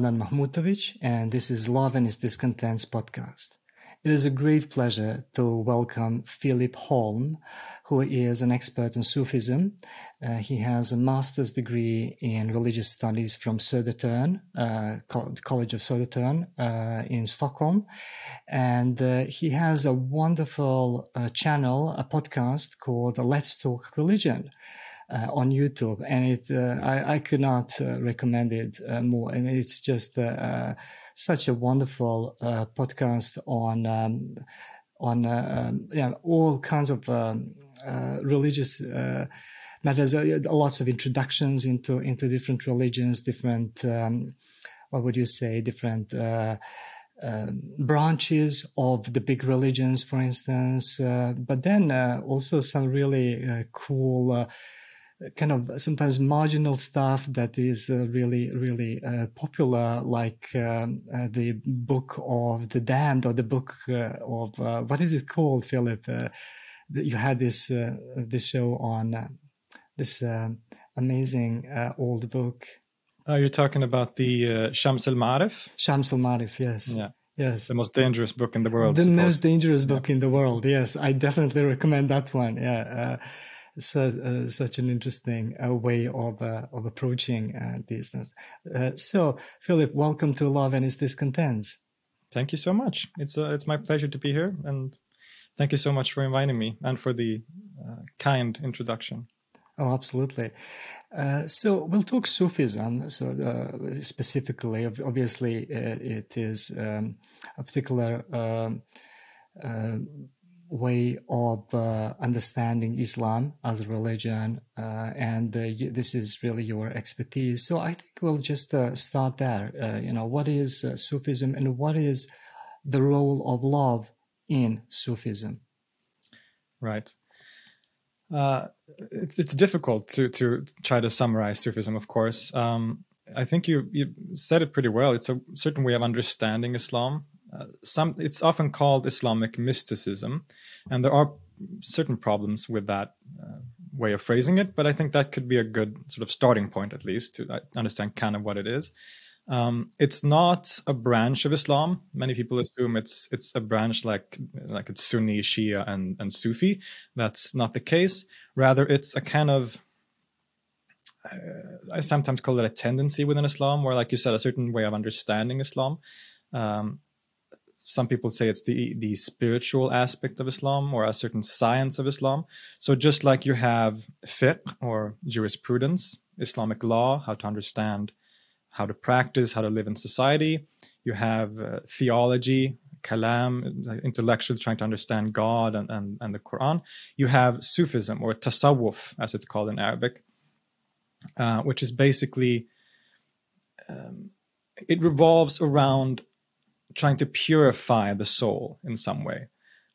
Adnan Mahmutovic, and this is Love and Its Discontents podcast. It is a great pleasure to welcome Filip Holm, who is an expert in Sufism. Uh, he has a master's degree in religious studies from Södertörn, uh, College of Södertörn uh, in Stockholm. And uh, he has a wonderful uh, channel, a podcast called Let's Talk Religion. Uh, on YouTube, and it I, I, could not recommend it more. And it's just such a wonderful uh, podcast on um, on uh, um, yeah, all kinds of um, uh, religious uh, matters. Uh, lots of introductions into into different religions, different um, what would you say, different. Uh, branches of the big religions, for instance, but then also some really cool kind of sometimes marginal stuff that is uh, really really uh, popular like um, uh, the book of the damned or the book uh, of uh, what is it called filip uh, you had this this show on this amazing old book oh you're talking about the shams al-ma'arif shams al-ma'arif yes yeah Yes. The most dangerous book in the world. The most dangerous book yeah. in the world. Yes. I definitely recommend that one. Yeah so, uh, such an interesting uh, way of uh, of approaching uh, these things. Uh, so, Filip, welcome to Love and Its Discontents. Thank you so much. It's uh, it's my pleasure to be here, and thank you so much for inviting me and for the kind introduction. Oh, absolutely. so we'll talk Sufism. So specifically, obviously, it is um, a particular. Way of uh, understanding Islam as a religion, uh, and uh, this is really your expertise. So I think we'll just uh, start there. Uh, you know, what is uh, Sufism, and what is the role of love in Sufism? Right. it's it's difficult to to try to summarize Sufism, of course. Um, I think you you said it pretty well. It's a certain way of understanding Islam some it's often called Islamic mysticism, and there are certain problems with that uh, way of phrasing it. But I think that could be a good sort of starting point, at least, to uh, understand kind of what it is. Um, it's not a branch of Islam. Many people assume it's it's a branch like like it's Sunni, Shia, and and Sufi. That's not the case. Rather, it's a kind of uh, I sometimes call it a tendency within Islam, where, like you said, a certain way of understanding Islam. Um, some people say it's the the spiritual aspect of Islam or a certain science of Islam. So just like you have fiqh or jurisprudence, Islamic law, how to understand, how to practice, how to live in society, you have uh, theology, kalam, intellectuals trying to understand God and, and, and the Quran. You have Sufism or tasawwuf, as it's called in Arabic, uh, which is basically um, it revolves around trying to purify the soul in some way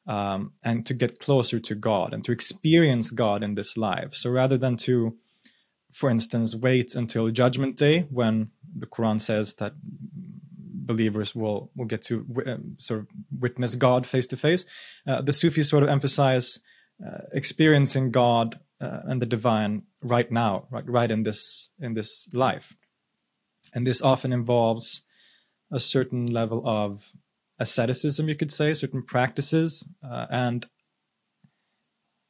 um, and to get closer to God and to experience God in this life. So rather than to, for instance, wait until Judgment Day when the Quran says that believers will will get to um, sort of witness God face to face, uh, the Sufis sort of emphasize uh, experiencing God uh, and the divine right now, right, right in this in this life, and this often involves a certain level of asceticism, you could say, certain practices, uh, and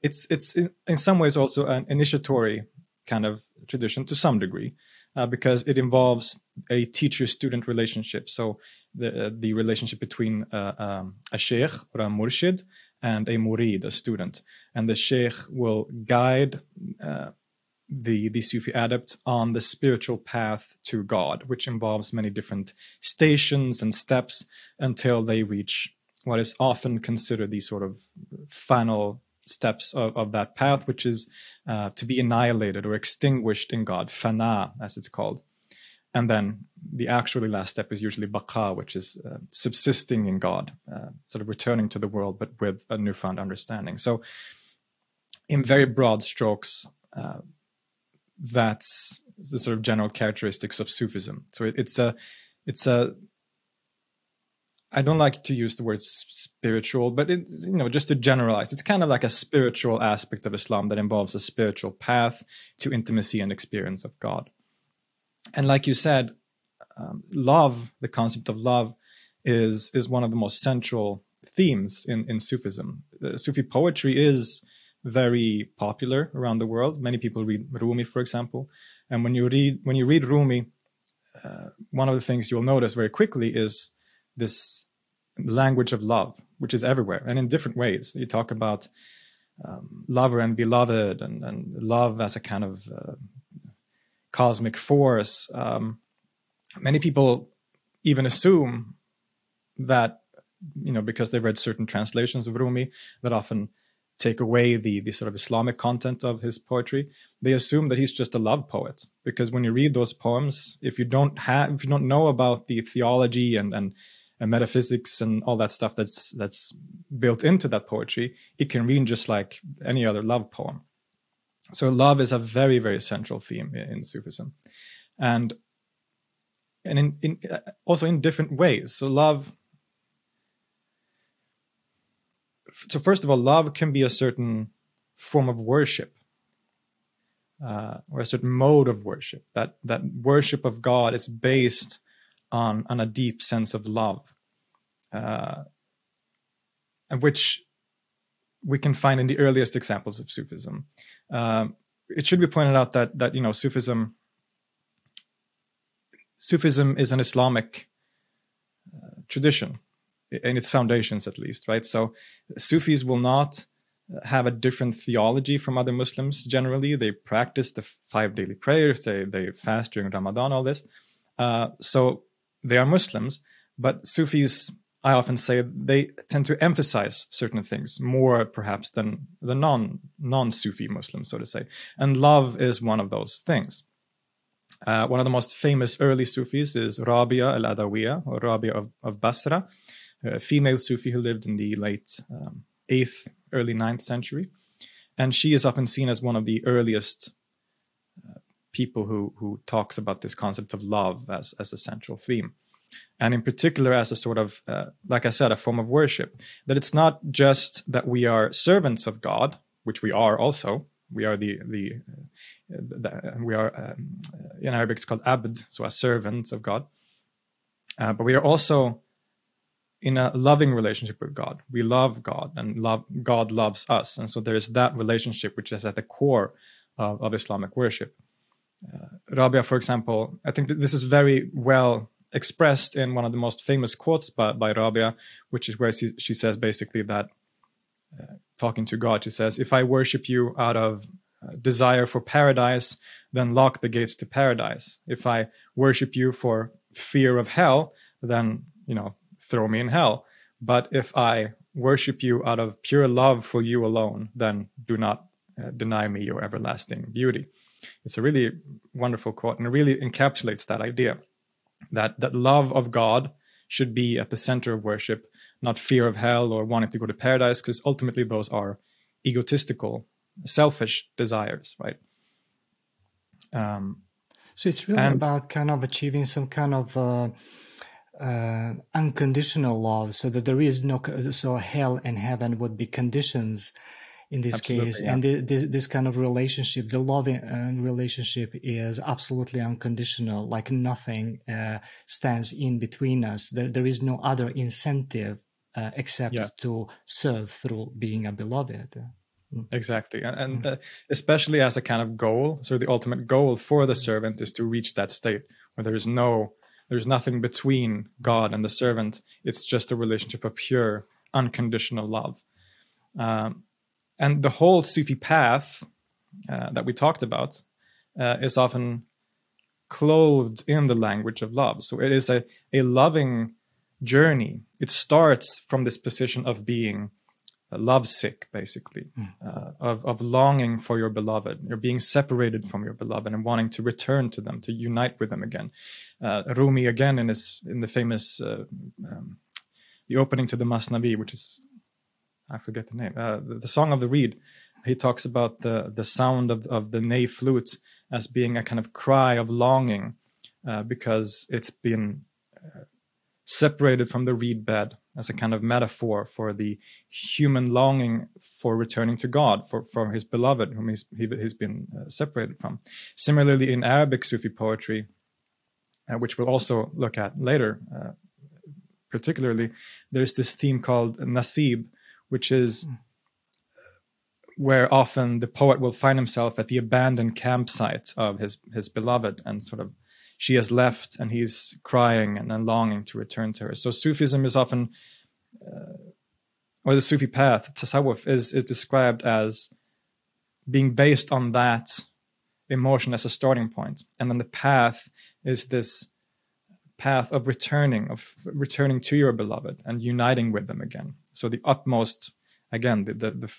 it's it's in, in, some ways also an initiatory kind of tradition to some degree, uh, because it involves a teacher-student relationship. So the uh, the relationship between uh, um, a sheikh or a murshid and a murid, a student, and the sheikh will guide uh, the the Sufi adept on the spiritual path to God, which involves many different stations and steps until they reach what is often considered the sort of final steps of, of that path, which is uh, to be annihilated or extinguished in God, fana, as it's called. And then the actually last step is usually baqa, which is uh, subsisting in God, uh, sort of returning to the world, but with a newfound understanding. So, in very broad strokes, uh, that's the sort of general characteristics of Sufism. So it, it's a, it's a. I don't like to use the word spiritual, but it, you know, just to generalize, it's kind of like a spiritual aspect of Islam that involves a spiritual path to intimacy and experience of God. And like you said, um, love, the concept of love, is is one of the most central themes in in Sufism. Uh, Sufi poetry is very popular around the world. Many people read Rumi, for example, and when you read when you read Rumi, uh, one of the things you'll notice very quickly is this language of love, which is everywhere and in different ways. You talk about um, lover and beloved, and, and love as a kind of uh, cosmic force. Um, many people even assume that you know because they've read certain translations of Rumi that often take away the the sort of Islamic content of his poetry. They assume that he's just a love poet because when you read those poems, if you don't have if you don't know about the theology and and, and metaphysics and all that stuff that's that's built into that poetry, it can read just like any other love poem. So love is a very very central theme in, Sufism, and and in, in uh, also in different ways. So love so first of all, love can be a certain form of worship, uh, or a certain mode of worship. That that worship of God is based on on a deep sense of love, uh, and which we can find in the earliest examples of Sufism. Um, it should be pointed out that that you know Sufism Sufism is an Islamic uh, tradition in its foundations at least right? So sufis will not have a different theology from other muslims generally. They practice the five daily prayers they they fast during ramadan all this. Uh, so they are muslims but sufis i often say they tend to emphasize certain things more perhaps than the non non sufi muslims so to say. And love is one of those things. Uh, one of the most famous early Sufis is Rabia al Adawiya, or Rabia of, of Basra, a female Sufi who lived in the late um, 8th, early 9th century. And she is often seen as one of the earliest uh, people who, who talks about this concept of love as, as a central theme. And in particular, as a sort of, uh, like I said, a form of worship. That it's not just that we are servants of God, which we are also. We are the, the, uh, the we are, um, in Arabic, it's called abd, so a servant of God. Uh, but we are also in a loving relationship with God. We love God and love God loves us. And so there is that relationship which is at the core of, of Islamic worship. Uh, Rabia, for example, I think that this is very well expressed in one of the most famous quotes by, by Rabia, which is where she, she says basically that, uh, talking to God, she says, If I worship you out of uh, desire for paradise, then lock the gates to paradise. If I worship you for fear of hell, then, you know, throw me in hell. But if I worship you out of pure love for you alone, then do not uh, deny me your everlasting beauty. It's a really wonderful quote and it really encapsulates that idea that, that love of God should be at the center of worship, not fear of hell or wanting to go to paradise, because ultimately those are egotistical, selfish desires, right? Um, so it's really and, about kind of achieving some kind of uh, uh, unconditional love so that there is no so hell and heaven would be conditions in this absolutely, case yeah. and the, this, this kind of relationship the loving and relationship is absolutely unconditional like nothing uh, stands in between us there, there is no other incentive uh, except yeah. to serve through being a beloved mm. exactly and, and mm. uh, especially as a kind of goal so the ultimate goal for the servant is to reach that state where there is no there's nothing between God and the servant. It's just a relationship of pure, unconditional love. Um, and the whole Sufi path uh, that we talked about uh, is often clothed in the language of love. So it is a, a loving journey. It starts from this position of being lovesick, basically, mm. uh, of, of longing for your beloved. You're being separated from your beloved and wanting to return to them, to unite with them again. Uh, Rumi, again, in his in the famous uh, um, the opening to the Masnavi, which is I forget the name, uh, the, the, Song of the Reed. He talks about the the sound of of the ney flute as being a kind of cry of longing, uh, because it's been uh, separated from the reed bed as a kind of metaphor for the human longing for returning to God, for, for his beloved, whom he's, he, has been uh, separated from. Similarly, in Arabic Sufi poetry, uh, which we'll also look at later, uh, particularly, there's this theme called Nasib, which is where often the poet will find himself at the abandoned campsite of his his beloved and sort of she has left and he's crying and then longing to return to her. So sufism is often uh, or the sufi path tasawwuf is is described as being based on that emotion as a starting point. And then the path is this path of returning of returning to your beloved and uniting with them again. So the utmost again the the, the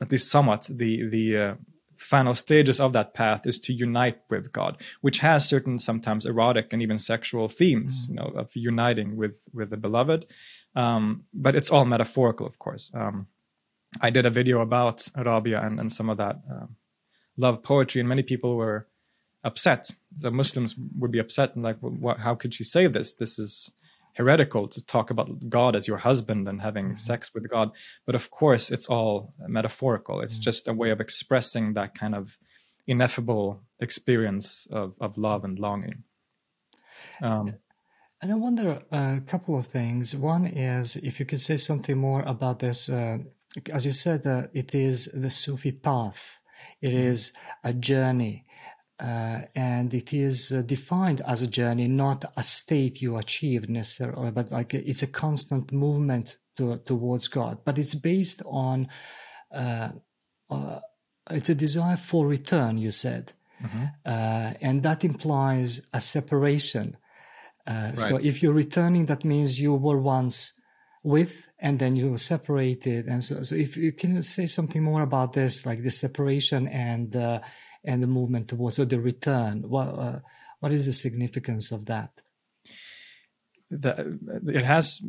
at least somewhat the the uh, final stages of that path is to unite with God, which has certain sometimes erotic and even sexual themes, mm. you know, of uniting with with the beloved. Um, but it's all metaphorical, of course. Um, I did a video about Rabia and, and some of that uh, love poetry, and many people were upset. The Muslims would be upset and like, what, how could she say this? This is heretical to talk about God as your husband and having mm-hmm. sex with God. But of course, it's all metaphorical. It's mm-hmm. just a way of expressing that kind of ineffable experience of, of love and longing. Um, and I wonder a couple of things. One is if you could say something more about this. Uh, as you said, uh, it is the Sufi path. It mm-hmm. is a journey uh, and it is uh, defined as a journey, not a state you achieve necessarily, but like it's a constant movement to, towards God. But it's based on, uh, uh it's a desire for return, you said. Mm-hmm. Uh, and that implies a separation. Uh, right. So if you're returning, that means you were once with and then you were separated. And so, so if you can say something more about this, like the separation and and the movement towards or the return. What uh, what is the significance of that? The, it has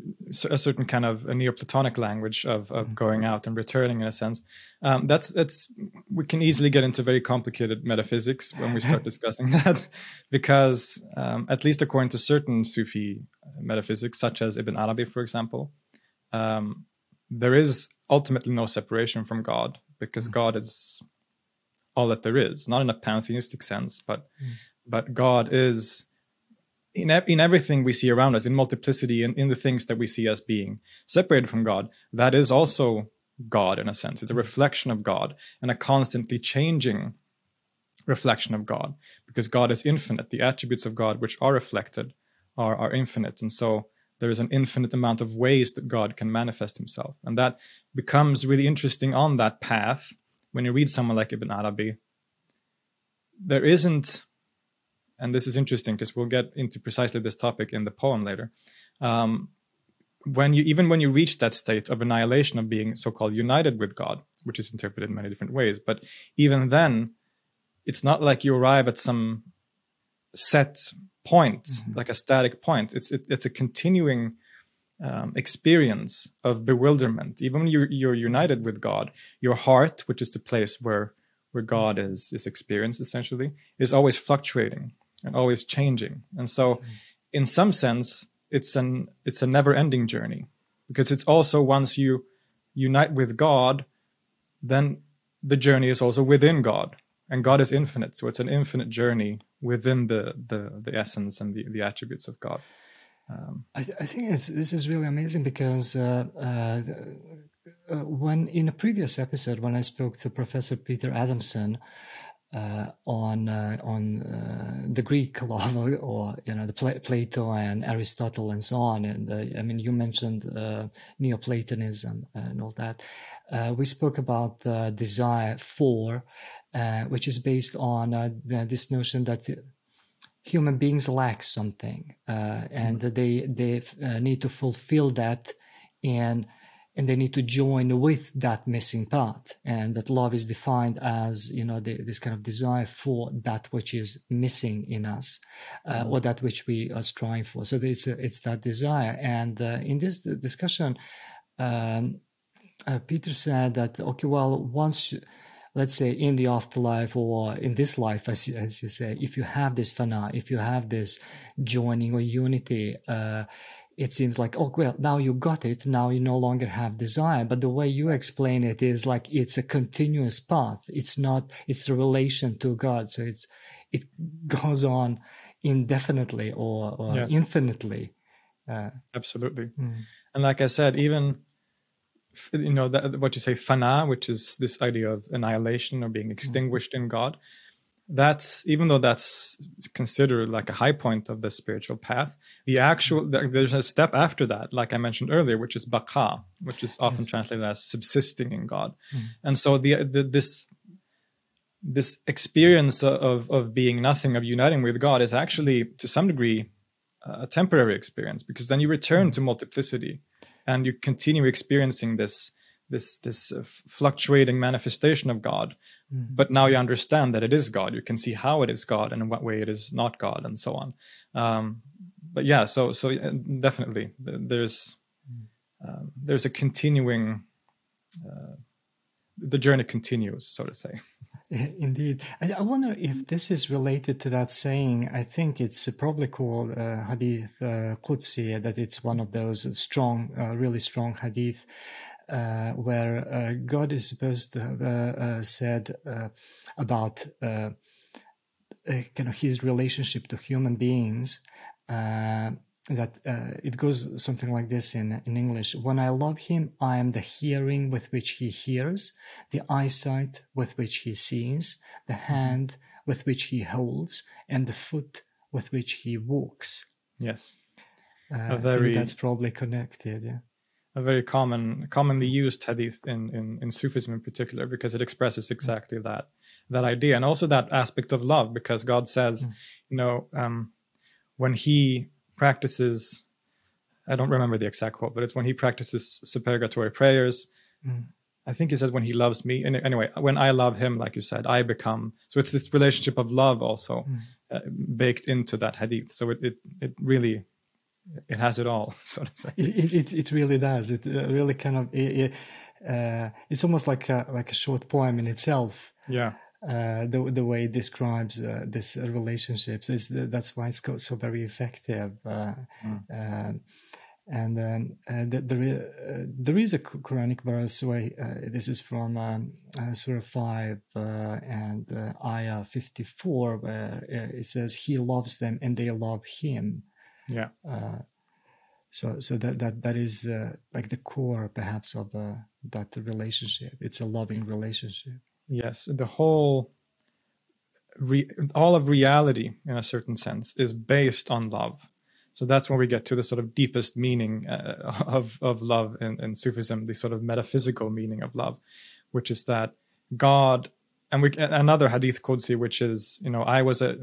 a certain kind of a Neoplatonic language of, of mm-hmm. going out and returning in a sense. Um, that's that's we can easily get into very complicated metaphysics when we start discussing that, because um, at least according to certain Sufi metaphysics, such as Ibn Arabi, for example, um, there is ultimately no separation from God because mm-hmm. God is all that there is, not in a pantheistic sense, but mm. but God is in in everything we see around us, in multiplicity, and in, in the things that we see as being separated from God. That is also God in a sense. It's a reflection of God and a constantly changing reflection of God, because God is infinite. The attributes of God which are reflected are are infinite, and so there is an infinite amount of ways that God can manifest Himself, and that becomes really interesting on that path when you read someone like Ibn Arabi, there isn't, and this is interesting because we'll get into precisely this topic in the poem later. Um, when you even when you reach that state of annihilation of being so-called united with God, which is interpreted in many different ways, but even then, it's not like you arrive at some set point, mm-hmm. like a static point. It's it, it's a continuing um, experience of bewilderment. Even when you're, you're united with God, your heart, which is the place where where God is is experienced essentially, is always fluctuating and always changing. And so, mm-hmm. in some sense, it's an it's a never ending journey because it's also once you unite with God, then the journey is also within God, and God is infinite. So it's an infinite journey within the the the essence and the the attributes of God. Um, I, th- I, think this is really amazing because uh, uh, uh, when in a previous episode when I spoke to Professor Peter Adamson uh, on uh, on uh, the Greek love or you know the Pla- Plato and Aristotle and so on, and I mean you mentioned Neoplatonism and all that. we spoke about the desire for, which is based on this notion that human beings lack something uh, and mm-hmm. they they uh, need to fulfill that and and they need to join with that missing part and that love is defined as you know the, this kind of desire for that which is missing in us uh, mm-hmm. or that which we are striving for so it's it's that desire and uh, in this discussion um, uh, peter said that okay well once you, let's say in the afterlife or in this life as, as you say if you have this fana if you have this joining or unity uh, it seems like oh well now you got it now you no longer have desire but the way you explain it is like it's a continuous path it's not it's a relation to god so it's it goes on indefinitely or, or Yes. infinitely. Uh, Absolutely. mm, And like I said, even you know that, what you say fana, which is this idea of annihilation or being mm-hmm. extinguished in God. That's even though that's considered like a high point of the spiritual path. The actual mm-hmm. there's a step after that, like I mentioned earlier, which is baqa, which is often Yes. translated as subsisting in God. Mm. And so the, the this this experience of of being nothing, of uniting with God, is actually to some degree a temporary experience because then you return to multiplicity and you continue experiencing this this this uh, fluctuating manifestation of God. Mm. but now you understand that it is God. You can see how it is God and in what way it is not God and so on. Um, but yeah so so definitely there's um, there's a continuing uh, the journey continues so to say Indeed. I, I wonder if this is related to that saying. I think it's probably called uh, Hadith uh, Qudsi, that it's one of those strong, uh, really strong Hadith, uh, where uh, God is supposed to have uh, uh, said uh, about uh, uh, kind of his relationship to human beings. That uh, it goes something like this in in English. When I love him, I am the hearing with which he hears, the eyesight with which he sees, the hand with which he holds, and the foot with which he walks. yes Uh, I think very- that's probably connected. Yeah. a very common commonly used hadith in, in in Sufism in particular because it expresses exactly that that idea and also that aspect of love because God says Mm. you know um, when he practices I don't remember the exact quote but it's when he practices supererogatory prayers Mm. I think he says when he loves me and anyway when I love him like you said I become so it's this relationship of love also Mm. uh, baked into that hadith so it, it it really it has it all so to say It, it, it, really does. It uh, really kind of it, it, uh, it's almost like a, like a short poem in itself. yeah uh, the the way it describes uh, this uh, relationships is that's why it's got so very effective. Uh, Mm. um, and um, uh, th- there, i- uh, there is a Qu- Quranic verse where uh, this is from um, uh, Surah 5 uh, and uh, Ayah 54, where uh, it says, He loves them and they love Him. yeah Uh, so, so that that that is uh, like the core, perhaps, of uh, that relationship. It's a loving relationship. Yes, the whole, re- all of reality, in a certain sense, is based on love. So that's when we get to the sort of deepest meaning uh, of of love in, in Sufism, the sort of metaphysical meaning of love, which is that God, and we another hadith Qudsi, which is you know I was a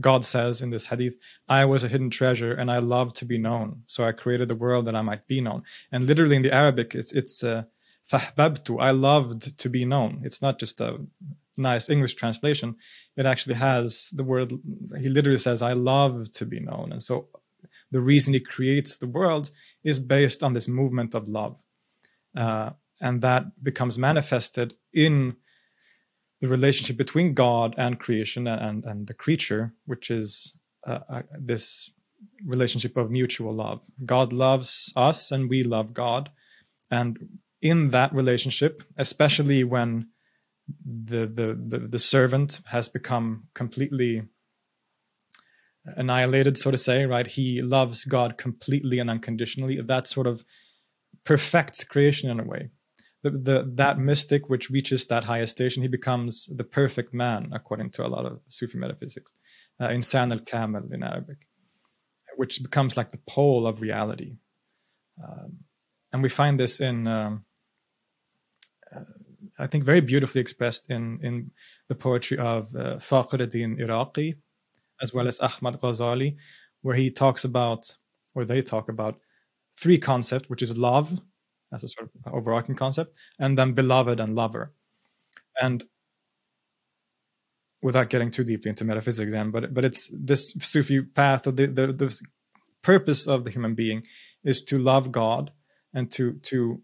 God says in this hadith, I was a hidden treasure and I love to be known, so I created the world that I might be known. And literally in the Arabic, it's it's uh, فَحْبَبْتُ I loved to be known. It's not just a nice English translation. It actually has the word, he literally says, I love to be known. And so the reason he creates the world is based on this movement of love. Uh, and that becomes manifested in the relationship between God and creation and, and the creature, which is uh, uh, this relationship of mutual love. God loves us and we love God. And in that relationship, especially when the, the the the servant has become completely annihilated, so to say, right? He loves God completely and unconditionally. That sort of perfects creation in a way. The, the that mystic which reaches that highest station, he becomes the perfect man, according to a lot of Sufi metaphysics, uh, insan al kamil in Arabic, which becomes like the pole of reality. Um, and we find this in um, I think very beautifully expressed in in the poetry of uh, Fakhruddin Iraqi as well as Ahmad Ghazali where he talks about or they talk about three concepts which is love as a sort of overarching concept and then beloved and lover. And without getting too deeply into metaphysics then but but it's this Sufi path of the, the the purpose of the human being is to love God and to to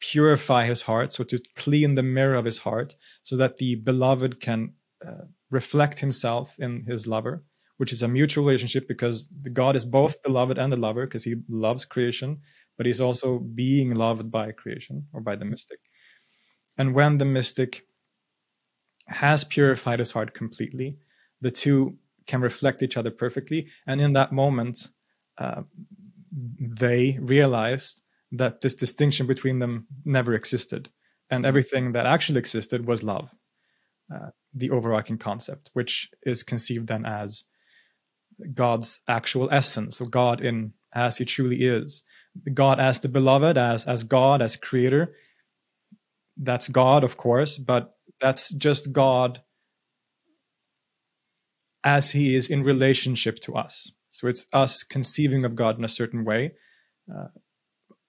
purify his heart, so to clean the mirror of his heart, so that the beloved can uh, reflect himself in his lover, which is a mutual relationship because God is both beloved and the lover because he loves creation, but he's also being loved by creation or by the mystic. And when the mystic has purified his heart completely, the two can reflect each other perfectly. And in that moment, uh, they realized that this distinction between them never existed. And everything that actually existed was love, uh, the overarching concept, which is conceived then as God's actual essence. So God in as he truly is. God as the beloved, as as God, as creator. That's God, of course, but that's just God as he is in relationship to us. So it's us conceiving of God in a certain way uh,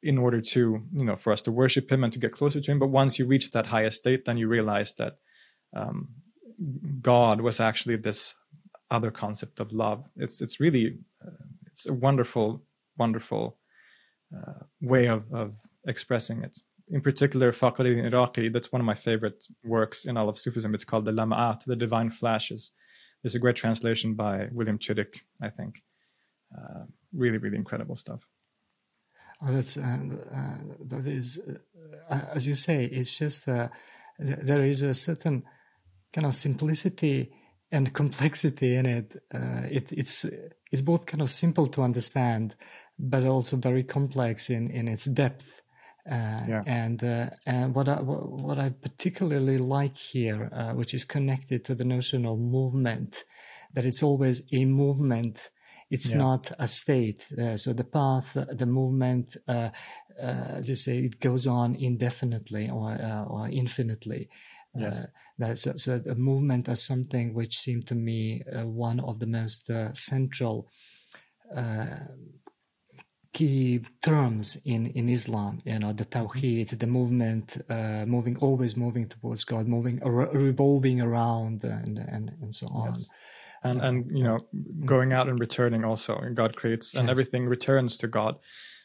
in order to, you know, for us to worship him and to get closer to him. But once you reach that highest state, then you realize that um, God was actually this other concept of love. It's it's really uh, it's a wonderful, wonderful uh, way of, of expressing it. In particular, Fakhruddin Iraqi, that's one of my favorite works in all of Sufism. It's called the Lama'at, the Divine Flashes. There's a great translation by William Chittick, I think. Uh, really, really incredible stuff. Oh, that's uh, uh, that is, uh, as you say, it's just uh, there is a certain kind of simplicity and complexity in it. Uh, it. It's it's both kind of simple to understand, but also very complex in in its depth. Uh, yeah. And uh, and what I what I particularly like here, uh, which is connected to the notion of movement, that it's always a movement. It's yeah. not a state. Uh, so the path, the movement, uh, uh as you say, it goes on indefinitely or uh, or infinitely. Uh, yes. that's so a movement as something which seemed to me one of the most central key terms in, in Islam, you know, the Tawheed, the movement, uh, moving, always moving towards God, moving, revolving around and, and, and so on. Yes. And, and, you know, going out and returning also, God creates and yes. everything returns to God.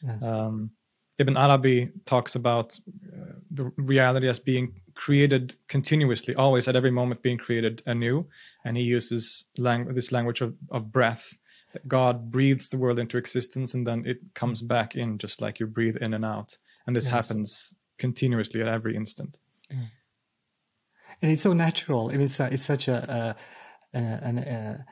Yes. Um, Ibn Arabi talks about uh, the reality as being created continuously, always at every moment being created anew. And he uses lang- this language of, of breath that God breathes the world into existence and then it comes back in just like you breathe in and out. And this yes. happens continuously at every instant. Mm. And it's so natural. I mean, it's, a, it's such a, a, a, a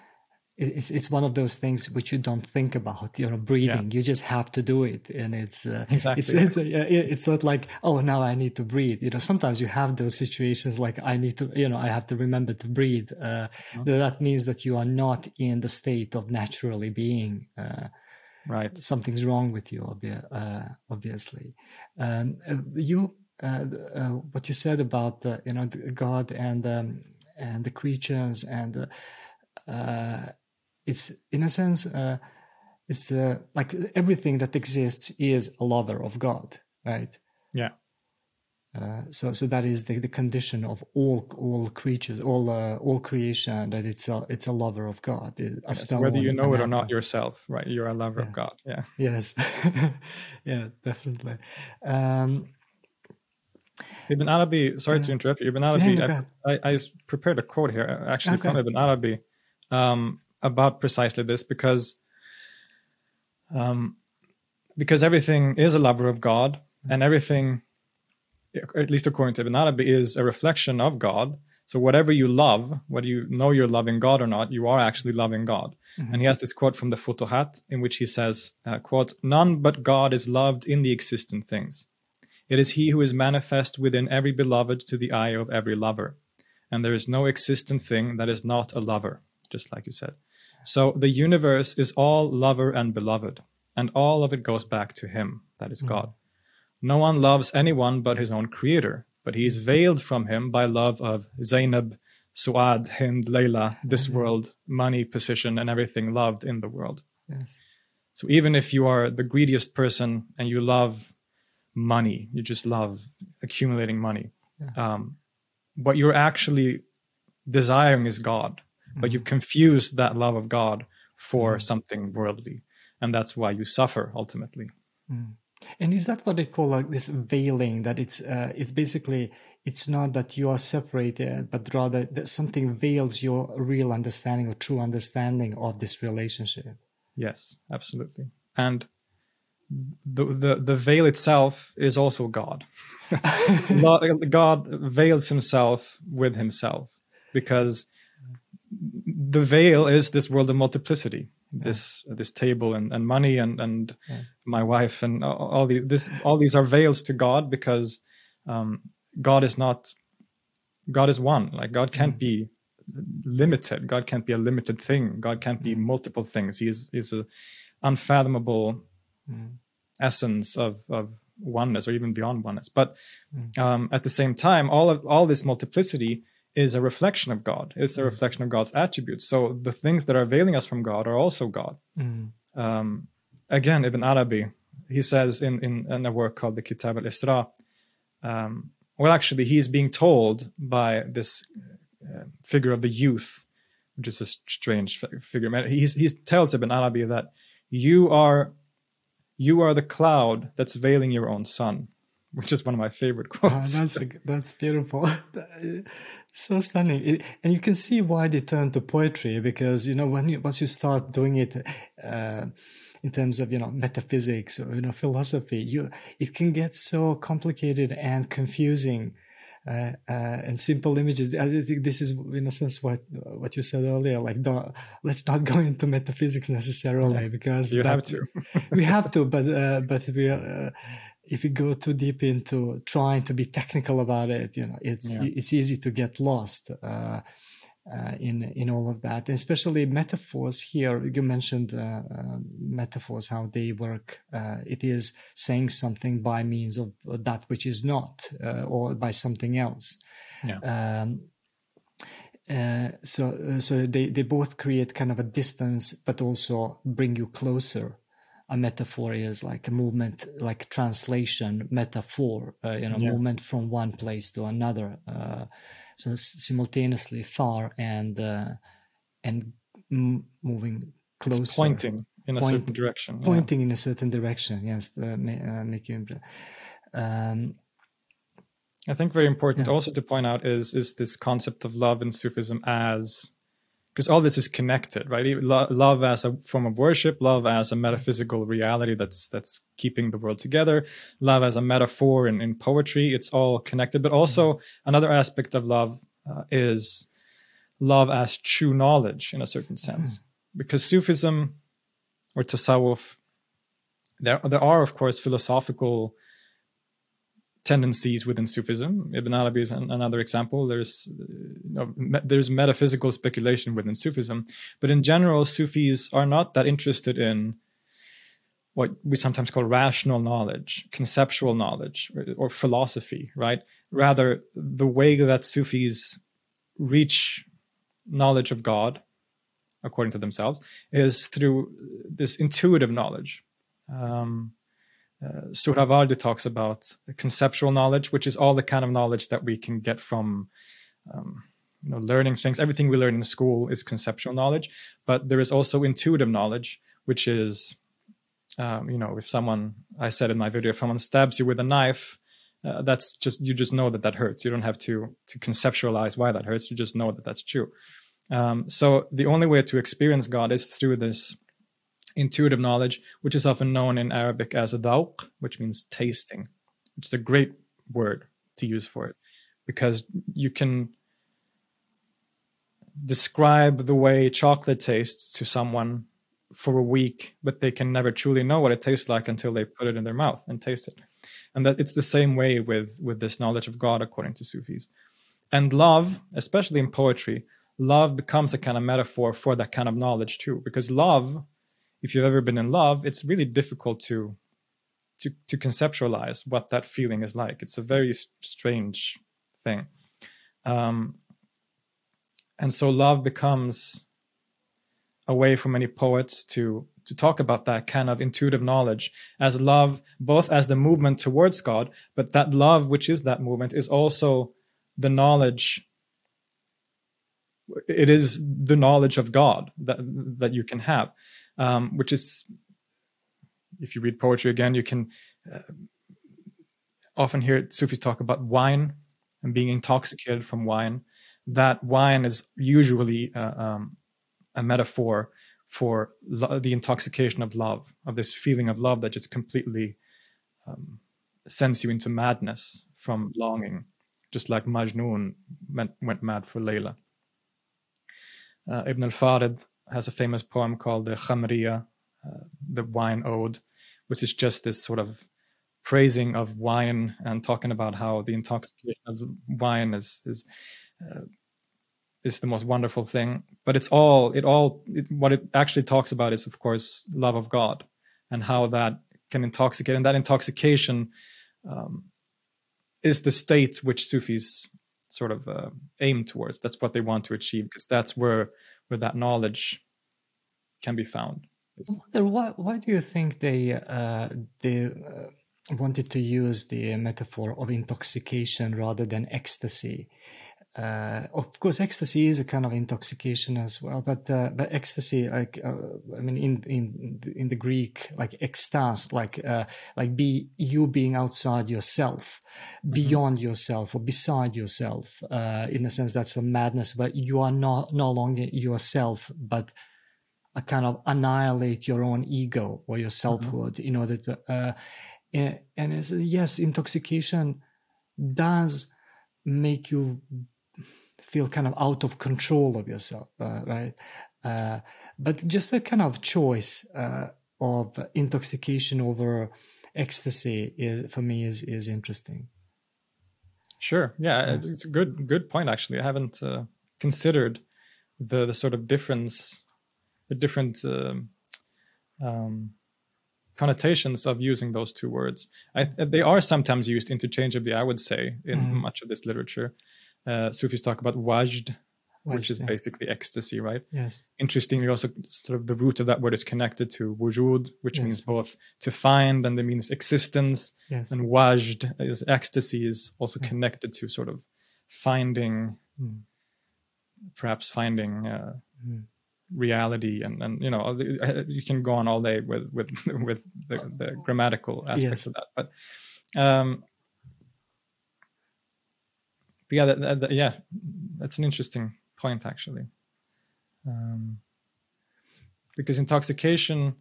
it's it's one of those things which you don't think about you know breathing. Yeah. you just have to do it and it's uh, exactly. it's it's, uh, it's not like oh now i need to breathe. You know sometimes you have those situations like i need to you know i have to remember to breathe uh, mm-hmm. that means that you are not in the state of naturally being uh, right. something's wrong with you obvi- uh, obviously. Um, uh, you what you said about you know god and um, and the creatures and uh, it's in a sense uh, it's uh, like everything that exists is a lover of god right? Yeah. Uh, so so that is the, the condition of all all creatures all uh, all creation that it's a it's a lover of god. Yes, whether you know it or not yourself right you're a lover yeah. of god yeah. Yes. Yeah definitely. Um, Ibn Arabi, sorry to interrupt you. Ibn Arabi, yeah, no, I, I, I, prepared a quote here, actually okay. from Ibn Arabi, um, about precisely this because um, because everything is a lover of God and everything, at least according to Ibn Arabi, is a reflection of God. So whatever you love, whether you know you're loving God or not, you are actually loving God. Mm-hmm. And he has this quote from the Futuhat in which he says, uh, quote, None but God is loved in the existent things. It is he who is manifest within every beloved to the eye of every lover. And there is no existent thing that is not a lover, just like you said. So the universe is all lover and beloved, and all of it goes back to him, that is God. Mm. No one loves anyone but his own creator, but he is veiled from him by love of Zainab, Suad, Hind, Layla, this mm-hmm. world, money, position, and everything loved in the world. Yes. So even if you are the greediest person and you love money, you just love accumulating money, yeah. um, what you're actually desiring is God but you've confused that love of God for mm. something worldly. And that's why you suffer ultimately. Mm. And is that what they call like this veiling? That it's uh, it's basically it's not that you are separated, but rather that something veils your real understanding or true understanding of this relationship. Yes, absolutely. And the the, the veil itself is also God. God veils himself with himself because the veil is this world of multiplicity this this table and, and money and and Yeah. my wife and all, these this all these are veils to god because um god is not god is one. Like god can't be limited. God can't be a limited thing. God can't be multiple things. He is is a unfathomable Mm. Essence of of oneness or even beyond oneness. But Mm. um, at the same time all of all this multiplicity is a reflection of god. It's a reflection of god's attributes. So the things that are veiling us from god are also god. Mm. um, again ibn arabi he says in, in, in a work called the kitab al-isra um, well actually he's being told by this uh, figure of the youth which is a strange fi- figure. Man, he's, he tells ibn arabi that you are you are the cloud that's veiling your own sun which is one of my favorite Ah, quotes that's a, that's beautiful. so stunning, It- and you can see why they turn to poetry because you know when you once you start doing it uh, in terms of you know metaphysics or you know philosophy, you it can get so complicated and confusing. Uh, uh, and simple images. I think this is, in a sense, what what you said earlier. Like, don't, let's not go into metaphysics necessarily because you that- have to we have to, but uh, but we uh, if we go too deep into trying to be technical about it, you know, it's Yeah. it's easy to get lost uh, in in all of that, and especially metaphors. Here, you mentioned uh, uh, metaphors, how they work. Uh, it is saying something by means of that which is not, uh, or by something else. Yeah. Um, uh, so so they, they both create kind of a distance but also bring you closer a metaphor is like a movement like translation metaphor uh, you know Yeah. movement from one place to another uh, so simultaneously far and uh, and m- moving closer it's pointing in a Point- certain direction yeah. pointing in a certain direction yes uh, uh, you um, I think very important Yeah. also to point out is is this concept of love in Sufism as because all this is connected, right? Lo- love as a form of worship, love as a metaphysical reality that's that's keeping the world together, love as a metaphor in, in poetry. It's all connected. But also another aspect of love uh, is love as true knowledge in a certain sense, because Sufism or tasawwuf, there there are of course philosophical tendencies within Sufism. Ibn Arabi is an, another example. There's uh, you know, me, there's metaphysical speculation within Sufism, but in general, Sufis are not that interested in what we sometimes call rational knowledge, conceptual knowledge, or, or philosophy. Right? Rather, the way that Sufis reach knowledge of God, according to themselves, is through this intuitive knowledge. Um, uh, talks about conceptual knowledge, which is all the kind of knowledge that we can get from um, you know, learning things. Everything we learn in school is conceptual knowledge, but there is also intuitive knowledge, which is, um, you know, if someone, I said in my video, if someone stabs you with a knife, uh, that's just you just know that that hurts. You don't have to to conceptualize why that hurts. You just know that that's true. Um, so the only way to experience God is through this intuitive knowledge, which is often known in Arabic as dawq, which means tasting, It's a great word to use for it because you can describe the way chocolate tastes to someone for a week, but they can never truly know what it tastes like until they put it in their mouth and taste it. And that it's the same way with with this knowledge of God, according to Sufis. And love, especially in poetry, love becomes a kind of metaphor for that kind of knowledge too, because love if you've ever been in love, it's really difficult to to to conceptualize what that feeling is like. It's a very strange thing, um, and so love becomes a way for many poets to to talk about that kind of intuitive knowledge as love, both as the movement towards God, but that love, which is that movement, is also the knowledge it is the knowledge of God that that you can have um, which is if you read poetry again, you can uh, often hear Sufis talk about wine and being intoxicated from wine. That wine is usually uh, um, a metaphor for lo- the intoxication of love, of this feeling of love that just completely um, sends you into madness from longing, just like Majnun went, mad for Layla. uh, Ibn al-Farid has a famous poem called the Khamriya, uh, the wine ode, which is just this sort of praising of wine and talking about how the intoxication of wine is is uh, is the most wonderful thing. But it's all it all it, what it actually talks about is of course love of God and how that can intoxicate, and that intoxication um, is the state which Sufis sort of uh, aim towards. That's what they want to achieve because that's where where that knowledge can be found. I wonder Why, why do you think they uh, they uh, wanted to use the metaphor of intoxication rather than ecstasy. Uh, of course, ecstasy is a kind of intoxication as well, but uh, but ecstasy, like uh, I mean, in in in the Greek, like ekstase, like uh, like be you being outside yourself, mm-hmm. beyond yourself, or beside yourself. Uh, in a sense, that's a madness, but you are not no longer yourself, but a kind of annihilate your own ego or your mm-hmm. selfhood mm-hmm. in order to uh, and, and yes intoxication does make you feel kind of out of control of yourself uh, right uh, but just that kind of choice uh, of intoxication over ecstasy is, for me is is interesting sure yeah it's a good good point actually i haven't uh, considered the, the sort of difference the different um, um, connotations of using those two words. I, they are sometimes used interchangeably, I would say, in mm. much of this literature. Uh, Sufis talk about wajd, which is yeah. basically ecstasy, right? Yes. Interestingly, also sort of the root of that word is connected to wujud, which yes. means both to find and it means existence. Yes. And wajd is ecstasy is also yeah. connected to sort of finding, mm. perhaps finding uh, mm reality and and you know you can go on all day with with with the, the grammatical aspects yes. of that but um but yeah that, that, yeah that's an interesting point actually. Um because intoxication